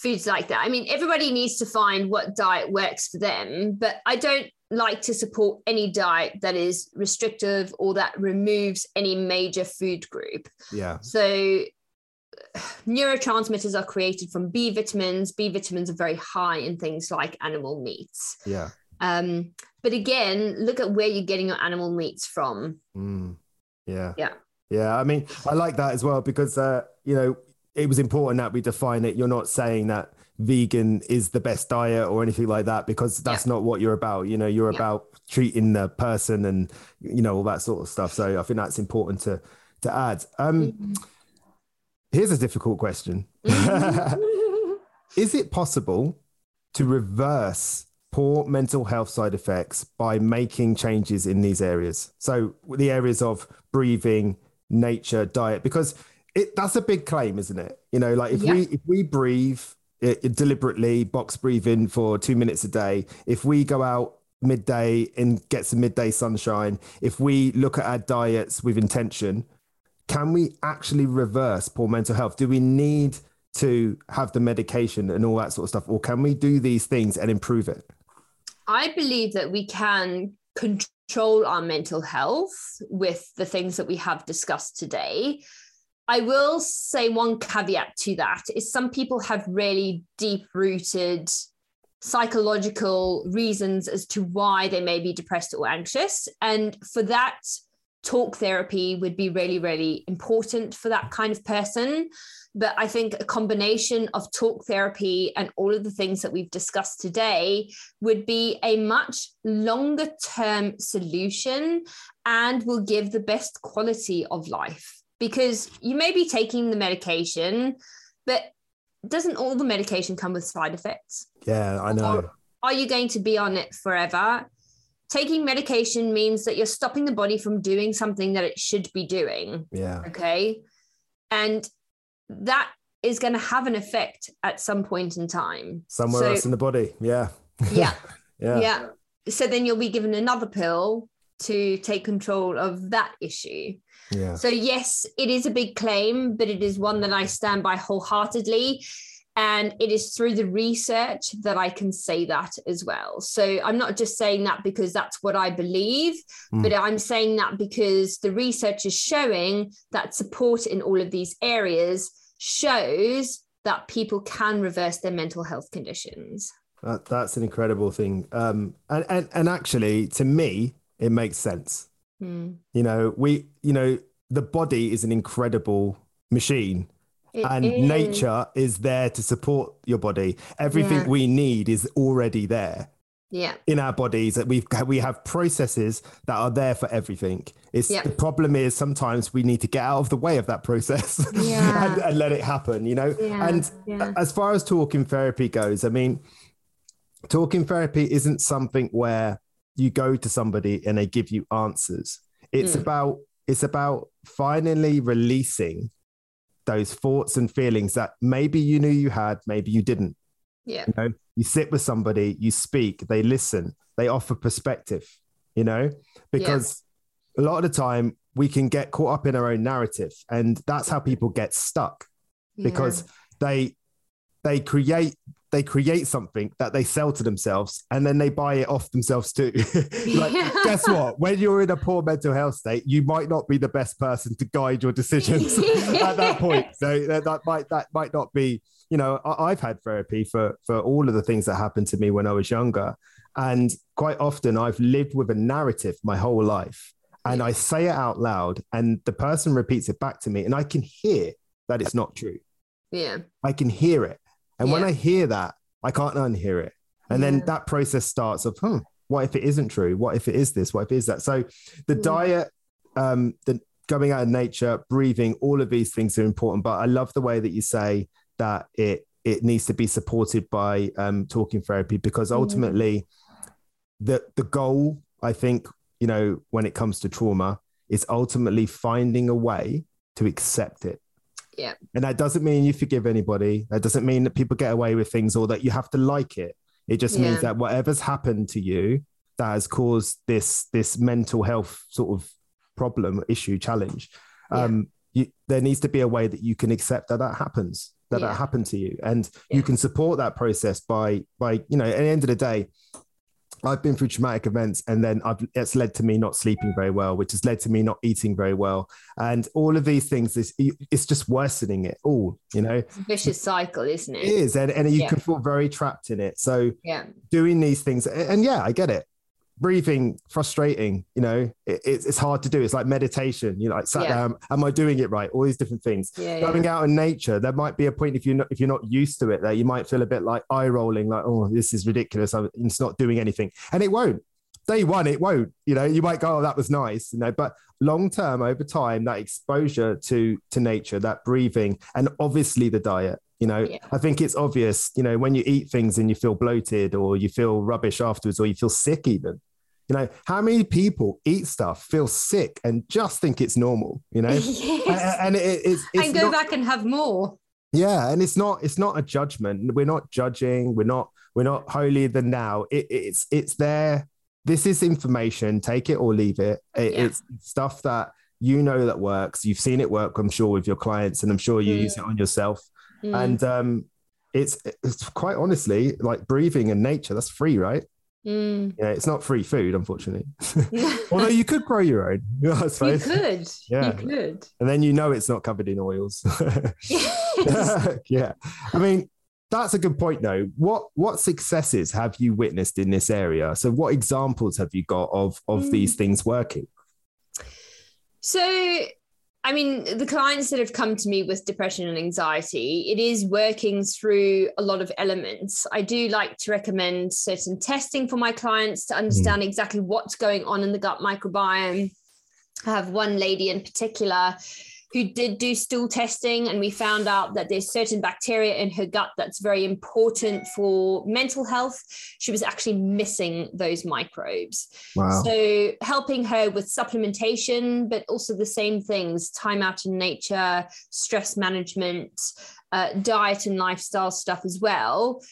foods like that. I mean, everybody needs to find what diet works for them, but I don't like to support any diet that is restrictive or that removes any major food group. Yeah. So neurotransmitters are created from B vitamins. B vitamins are very high in things like animal meats. Yeah. Um, but again, look at where you're getting your animal meats from. Mm. Yeah. Yeah. Yeah. I mean, I like that as well because, uh, you know, it was important that we define it. You're not saying that vegan is the best diet or anything like that because that's yeah. not what you're about. You know, you're yeah. about treating the person and you know all that sort of stuff. So I think that's important to to add. Um, mm-hmm. Here's a difficult question: mm-hmm. Is it possible to reverse poor mental health side effects by making changes in these areas? So the areas of breathing, nature, diet, because it, that's a big claim, isn't it? You know, like if yeah. we if we breathe it, it deliberately, box breathing for two minutes a day, if we go out midday and get some midday sunshine, if we look at our diets with intention, can we actually reverse poor mental health? Do we need to have the medication and all that sort of stuff, or can we do these things and improve it? I believe that we can control our mental health with the things that we have discussed today. I will say one caveat to that is some people have really deep rooted psychological reasons as to why they may be depressed or anxious. And for that, talk therapy would be really, really important for that kind of person. But I think a combination of talk therapy and all of the things that we've discussed today would be a much longer term solution and will give the best quality of life. Because you may be taking the medication, but doesn't all the medication come with side effects? Yeah, I know. Or are you going to be on it forever? Taking medication means that you're stopping the body from doing something that it should be doing. Yeah. Okay. And that is going to have an effect at some point in time. Somewhere So- else in the body. Yeah. Yeah. Yeah. yeah. So then you'll be given another pill to take control of that issue. Yeah. So, yes, it is a big claim, but it is one that I stand by wholeheartedly. And it is through the research that I can say that as well. So, I'm not just saying that because that's what I believe, Mm. but I'm saying that because the research is showing that support in all of these areas shows that people can reverse their mental health conditions. That, that's an incredible thing. Um, and, and, and actually, to me, it makes sense. Hmm. You know, we, you know, the body is an incredible machine It and is. nature is there to support your body. Everything Yeah. we need is already there Yeah. in our bodies that we've we have processes that are there for everything. It's Yeah. the problem is sometimes we need to get out of the way of that process Yeah. and, and let it happen, you know? And as far as talking therapy goes, I mean, talking therapy isn't something where you go to somebody and they give you answers. It's Mm. about it's about finally releasing those thoughts and feelings that maybe you knew you had, maybe you didn't. Yeah. You know, you sit with somebody, you speak, they listen, they offer perspective, you know, because a lot of the time we can get caught up in our own narrative and that's how people get stuck because they they create they create something that they sell to themselves and then they buy it off themselves too like Yeah. guess what when you're in a poor mental health state you might not be the best person to guide your decisions at that point so that, that might that might not be you know I, i've had therapy for for all of the things that happened to me when i was younger and quite often i've lived with a narrative my whole life and i say it out loud and the person repeats it back to me and i can hear that it's not true yeah. I can hear it. And when I hear that, I can't unhear it. And then that process starts of, hmm, what if it isn't true? What if it is this? What if it is that? So the Mm. diet, um, the going out in nature, breathing, all of these things are important. But I love the way that you say that it it needs to be supported by um, talking therapy because ultimately the the goal, I think, you know, when it comes to trauma, is ultimately finding a way to accept it. Yeah. And that doesn't mean you forgive anybody. That doesn't mean that people get away with things or that you have to like it. It just means that whatever's happened to you that has caused this this mental health sort of problem, issue, challenge. Yeah. Um, you, there needs to be a way that you can accept that that happens, that Yeah. that happened to you, and Yeah. you can support that process by by you know. At the end of the day, I've been through traumatic events, and then I've, it's led to me not sleeping very well, which has led to me not eating very well, and all of these things is it's just worsening it all. You know, It's a vicious cycle, isn't it it? is, and and you Yeah. can feel very trapped in it. So Yeah. doing these things and and yeah i get it breathing frustrating you know it, it's, it's hard to do it's like meditation you know like sat Yeah. down am i doing it right all these different things Yeah. yeah. going out in nature there might be a point if you're not if you're not used to it that you might feel a bit like eye rolling like oh this is ridiculous I'm, it's not doing anything and it won't day one it won't you know you might go oh that was nice you know but long term over time that exposure to to nature that breathing and obviously the diet you know Yeah. i think it's obvious you know when you eat things and you feel bloated or you feel rubbish afterwards or you feel sick even you know how many people eat stuff feel sick and just think it's normal you know? And, yes. and it, it's, it's and go not- back and have more. yeah and it's not it's not a judgment. We're not judging. We're not we're not holier than now it, it's it's there. This is information. Take it or leave it, It- Yeah. it's stuff that you know that works. You've seen it work i'm sure with your clients and i'm sure you use it on yourself. Mm. and um it's it's quite honestly like breathing and nature that's free right Mm. yeah it's not free food unfortunately although you could grow your own i you could. Yeah. You could. and then you know it's not covered in oils yeah. I mean, that's a good point though. What what successes have you witnessed in this area? So what examples have you got of of Mm. these things working? So, I mean, the clients that have come to me with depression and anxiety, it is working through a lot of elements. I do like to recommend certain testing for my clients to hmm. understand exactly what's going on in the gut microbiome. I have one lady in particular who did do stool testing, and we found out that there's certain bacteria in her gut that's very important for mental health. She was actually missing those microbes. Wow. So, helping her with supplementation, but also the same things time out in nature, stress management, uh, diet and lifestyle stuff as well.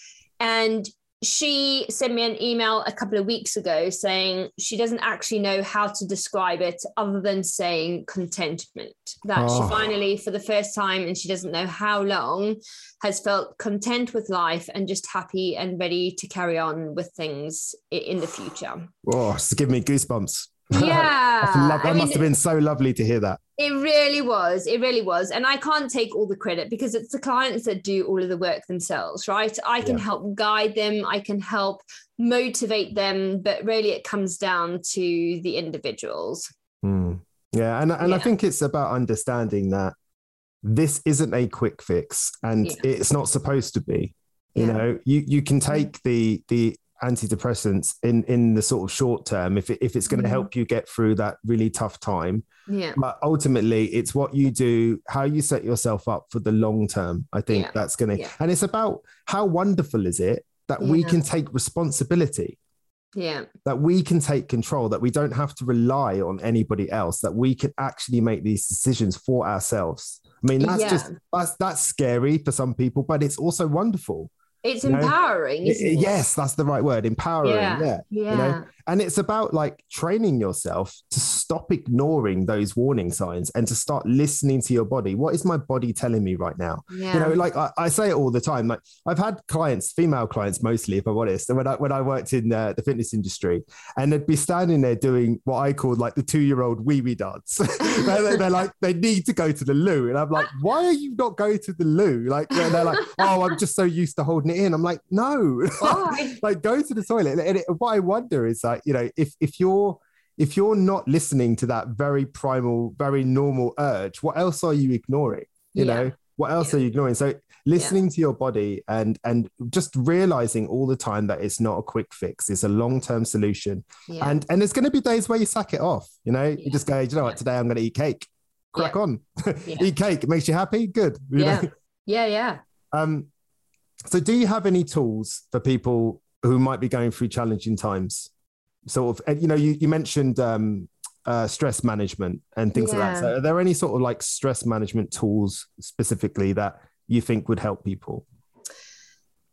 And she sent me an email a couple of weeks ago saying she doesn't actually know how to describe it other than saying contentment. That Oh. she finally, for the first time, and she doesn't know how long, has felt content with life and just happy and ready to carry on with things in the future. Oh, it's giving me goosebumps. Yeah. Love- that I must mean, have been so lovely to hear that. It really was. It really was. And I can't take all the credit because it's the clients that do all of the work themselves, right? I can Yeah. help guide them, I can help motivate them, but really it comes down to the individuals. Mm. Yeah, and and I think it's about understanding that this isn't a quick fix, and Yeah. it's not supposed to be. You Yeah. know, you you can take the the antidepressants in in the sort of short term if it, if it's going to Mhm. help you get through that really tough time. Yeah. But ultimately, it's what you do, how you set yourself up for the long term. I think Yeah. that's going to, Yeah. and it's about how wonderful is it that we can take responsibility Yeah. that we can take control, that we don't have to rely on anybody else, that we can actually make these decisions for ourselves. I mean, that's just that's that's scary for some people, but it's also wonderful. It's You know, empowering. I- Isn't I- it? yes, that's the right word, empowering. Yeah. Yeah. Yeah. You know, and it's about like training yourself to stop ignoring those warning signs and to start listening to your body. What is my body telling me right now? yeah. you know like I, I say it all the time like i've had clients female clients mostly if i'm honest and when i when i worked in uh, the fitness industry and they'd be standing there doing what i called like the two-year-old wee wee dance they're, they're like they need to go to the loo and i'm like why are you not going to the loo like they're like oh i'm just so used to holding it in i'm like no like go to the toilet and it, what i wonder is like you know if if you're if you're not listening to that very primal very normal urge what else are you ignoring you Yeah. know what else Yeah. are you ignoring so listening to your body and and just realizing all the time that it's not a quick fix it's a long-term solution Yeah. and and there's going to be days where you sack it off you know you just go you know what today i'm going to eat cake crack Yeah. on Yeah. eat cake it makes you happy good you yeah. know? yeah. Yeah. um so do you have any tools for people who might be going through challenging times sort of you know you, you mentioned um uh, stress management and things like that. So, are there any sort of like stress management tools specifically that you think would help people?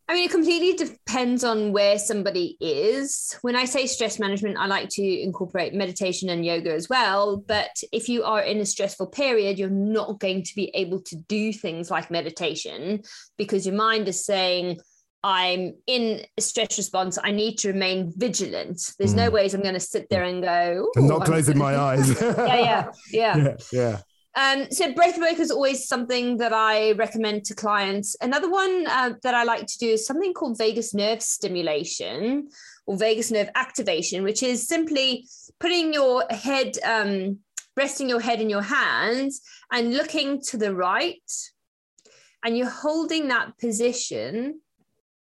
I mean, it completely depends on where somebody is. When I say stress management, I like to incorporate meditation and yoga as well. But if you are in a stressful period, you're not going to be able to do things like meditation because your mind is saying, I'm in a stress response. I need to remain vigilant. There's no mm. ways I'm going to sit there and go, I'm "Ooh, not I'm closing my eyes. yeah, yeah, yeah. yeah, yeah. Um, so breathwork is always something that I recommend to clients. Another one uh, that I like to do is something called vagus nerve stimulation or vagus nerve activation, which is simply putting your head, um, resting your head in your hands and looking to the right. And you're holding that position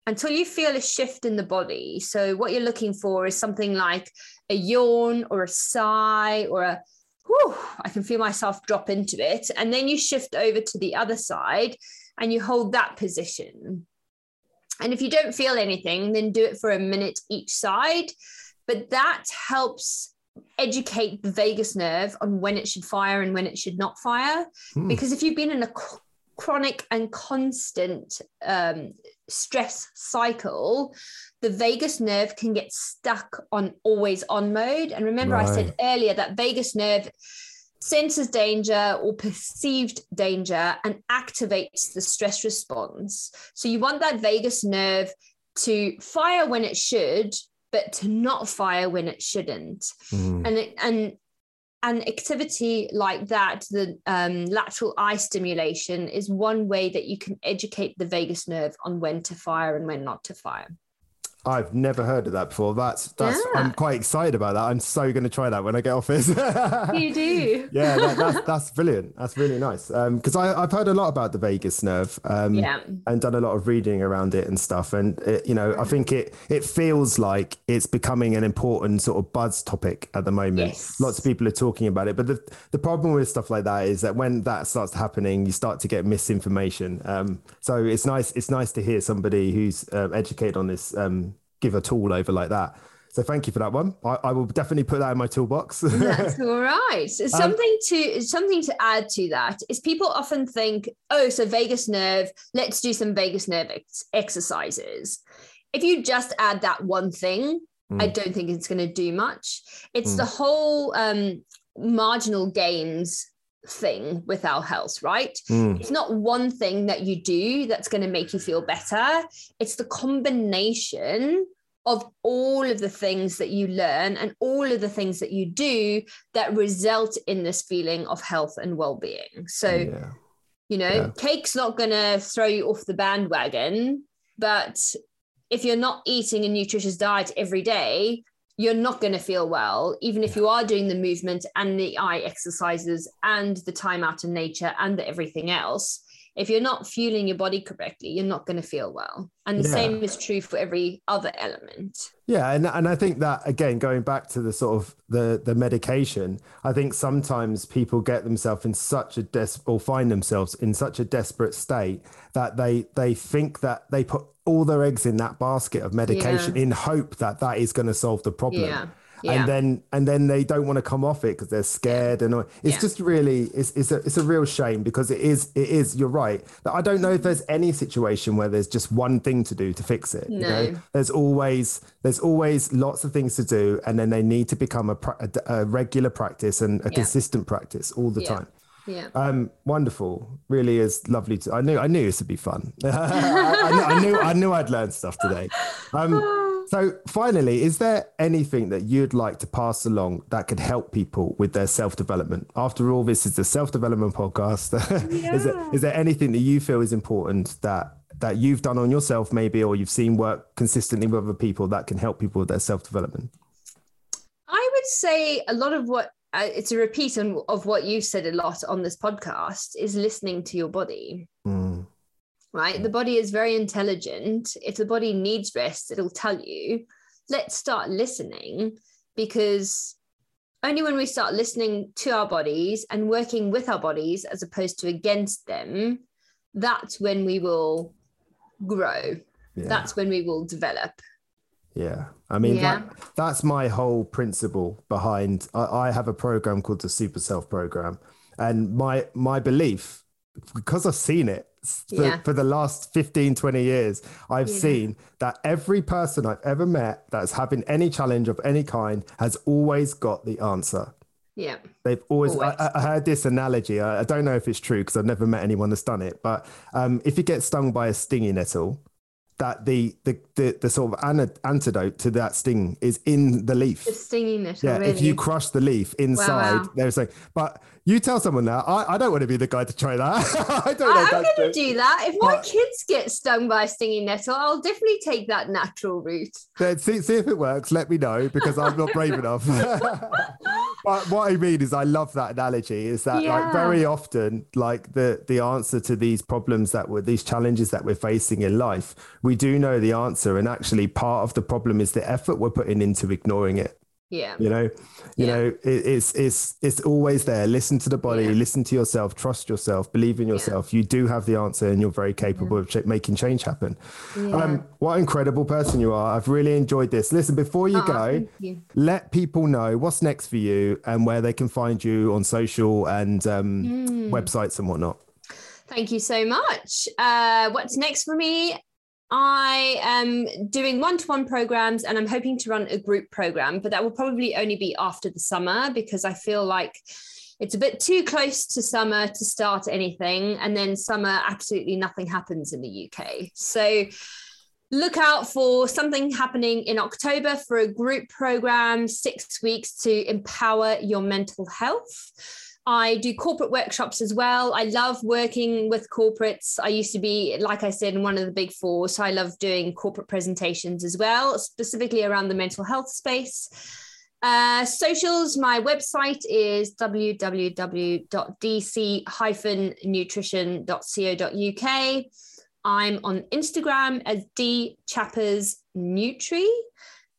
until you feel a shift in the body. So, what you're looking for is something like a yawn or a sigh or a whew, I can feel myself drop into it. And then you shift over to the other side and you hold that position. And if you don't feel anything, then do it for a minute each side. But that helps educate the vagus nerve on when it should fire and when it should not fire. Hmm. Because if you've been in a chronic and constant um, stress cycle, the vagus nerve can get stuck on always on mode. And remember, I said earlier that vagus nerve senses danger or perceived danger and activates the stress response. So you want that vagus nerve to fire when it should, but to not fire when it shouldn't. Mm. And it, and an activity like that, the um, lateral eye stimulation, is one way that you can educate the vagus nerve on when to fire and when not to fire. I've never heard of that before. That's that's. Yeah. I'm quite excited about that. I'm so going to try that when I get off this. You do. yeah, that, that's that's brilliant. That's really nice. Because I I've heard a lot about the vagus nerve. Um, Yeah. And done a lot of reading around it and stuff. And it, you know, I think it it feels like it's becoming an important sort of buzz topic at the moment. Yes. Lots of people are talking about it. But the the problem with stuff like that is that when that starts happening, you start to get misinformation. Um, so it's nice it's nice to hear somebody who's uh, educated on this um, give a tool over like that. So thank you for that one. I, I will definitely put that in my toolbox. That's all right. Something to something to add to that is people often think, oh, so vagus nerve, let's do some vagus nerve ex- exercises. If you just add that one thing, I Mm. don't think it's going to do much. It's Mm. the whole um, marginal gains thing with our health, right? Mm. It's not one thing that you do that's going to make you feel better. It's the combination of all of the things that you learn and all of the things that you do that result in this feeling of health and well-being. So, yeah. you know, Yeah. cake's not going to throw you off the bandwagon, but if you're not eating a nutritious diet every day, you're not going to feel well, even if you are doing the movement and the eye exercises and the time out in nature and the everything else. If you're not fueling your body correctly, you're not going to feel well. And the Yeah. same is true for every other element. Yeah, and and I think that again, going back to the sort of the the medication, I think sometimes people get themselves in such a des or find themselves in such a desperate state that they they think that they put all their eggs in that basket of medication in hope that that is going to solve the problem. Yeah. Yeah. And then and then they don't want to come off it because they're scared and all- it's Yeah. just really it's it's a it's a real shame because it is it is you're right that I don't know if there's any situation where there's just one thing to do to fix it. You know, No. there's always there's always lots of things to do and then they need to become a, a, a regular practice and a Yeah. consistent practice all the Yeah. time yeah. um wonderful. Really is lovely to i knew i knew this would be fun. I, I knew, I knew i knew i'd learn stuff today. Um so finally is there anything that you'd like to pass along that could help people with their self-development? After all this is a self-development podcast. Is, there, is there anything that you feel is important that that you've done on yourself maybe or you've seen work consistently with other people that can help people with their self-development? I would say a lot of what it's a repeat on, of what you've said a lot on this podcast is listening to your body. Mm, right? The body is very intelligent. If the body needs rest, it'll tell you. Let's start listening because only when we start listening to our bodies and working with our bodies as opposed to against them, that's when we will grow. yeah. That's when we will develop. Yeah, I mean Yeah. that that's my whole principle behind. I, I have a program called the Super Self Program, and my my belief, because I've seen it for, Yeah. for the last 15, 20 years, I've Yeah. seen that every person I've ever met that's having any challenge of any kind has always got the answer. Yeah. They've always, Always. I, I heard this analogy. I, I don't know if it's true because I've never met anyone that's done it. But um, if you get stung by a stinging nettle, that the the the, the sort of ana- antidote to that sting is in the leaf. The stinging it Yeah, already. if you crush the leaf inside, Wow. they're saying, but you tell someone that I, I don't want to be the guy to try that. I don't know I'm going to do that. If my But- kids get stung by a stinging nettle, I'll definitely take that natural route. Then see, see if it works. Let me know because I'm not brave enough. but what I mean is, I love that analogy. Is that like very often, like the the answer to these problems that we're these challenges that we're facing in life, we do know the answer, and actually part of the problem is the effort we're putting into ignoring it. Yeah. You know, you Yeah. know, it, it's it's it's always there. Listen to the body, Yeah. listen to yourself, trust yourself, believe in yourself. You do have the answer, and you're very capable of ch- making change happen. Um, what incredible person you are. I've really enjoyed this. Listen, before you Aw, go, Oh, you. let people know what's next for you and where they can find you on social and um, Hmm. websites and whatnot. Thank you so much. Uh, what's next for me? I am doing one to one programs and I'm hoping to run a group program, but that will probably only be after the summer because I feel like it's a bit too close to summer to start anything. And then summer, absolutely nothing happens in the UK. So look out for something happening in October for a group program, six weeks to empower your mental health. I do corporate workshops as well. I love working with corporates. I used to be, like I said, in one of the big four. So I love doing corporate presentations as well, specifically around the mental health space. Uh, socials, my website is www.dc-nutrition.co.uk. I'm on Instagram as D Chappers Nutri.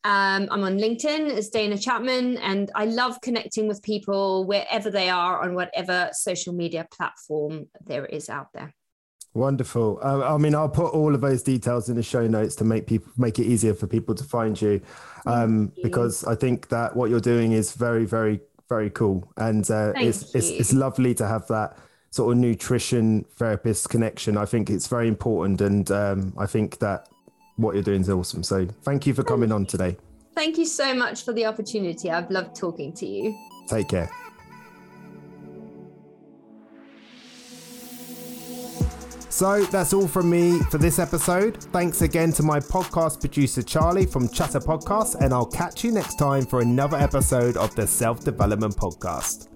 Um, I'm on LinkedIn as Dana Chapman, and I love connecting with people wherever they are on whatever social media platform there is out there. Wonderful. Uh, I mean, I'll put all of those details in the show notes to make people make it easier for people to find you, um, you. because I think that what you're doing is very, very, very cool, and uh, it's, it's it's lovely to have that sort of nutrition therapist connection. I think it's very important, and um, I think that what you're doing is awesome. So thank you for coming on today. Thank you so much for the opportunity. I've loved talking to you. Take care. So that's all from me for this episode. Thanks again to my podcast producer Charlie from Chatter Podcast, and I'll catch you next time for another episode of the Self Development Podcast.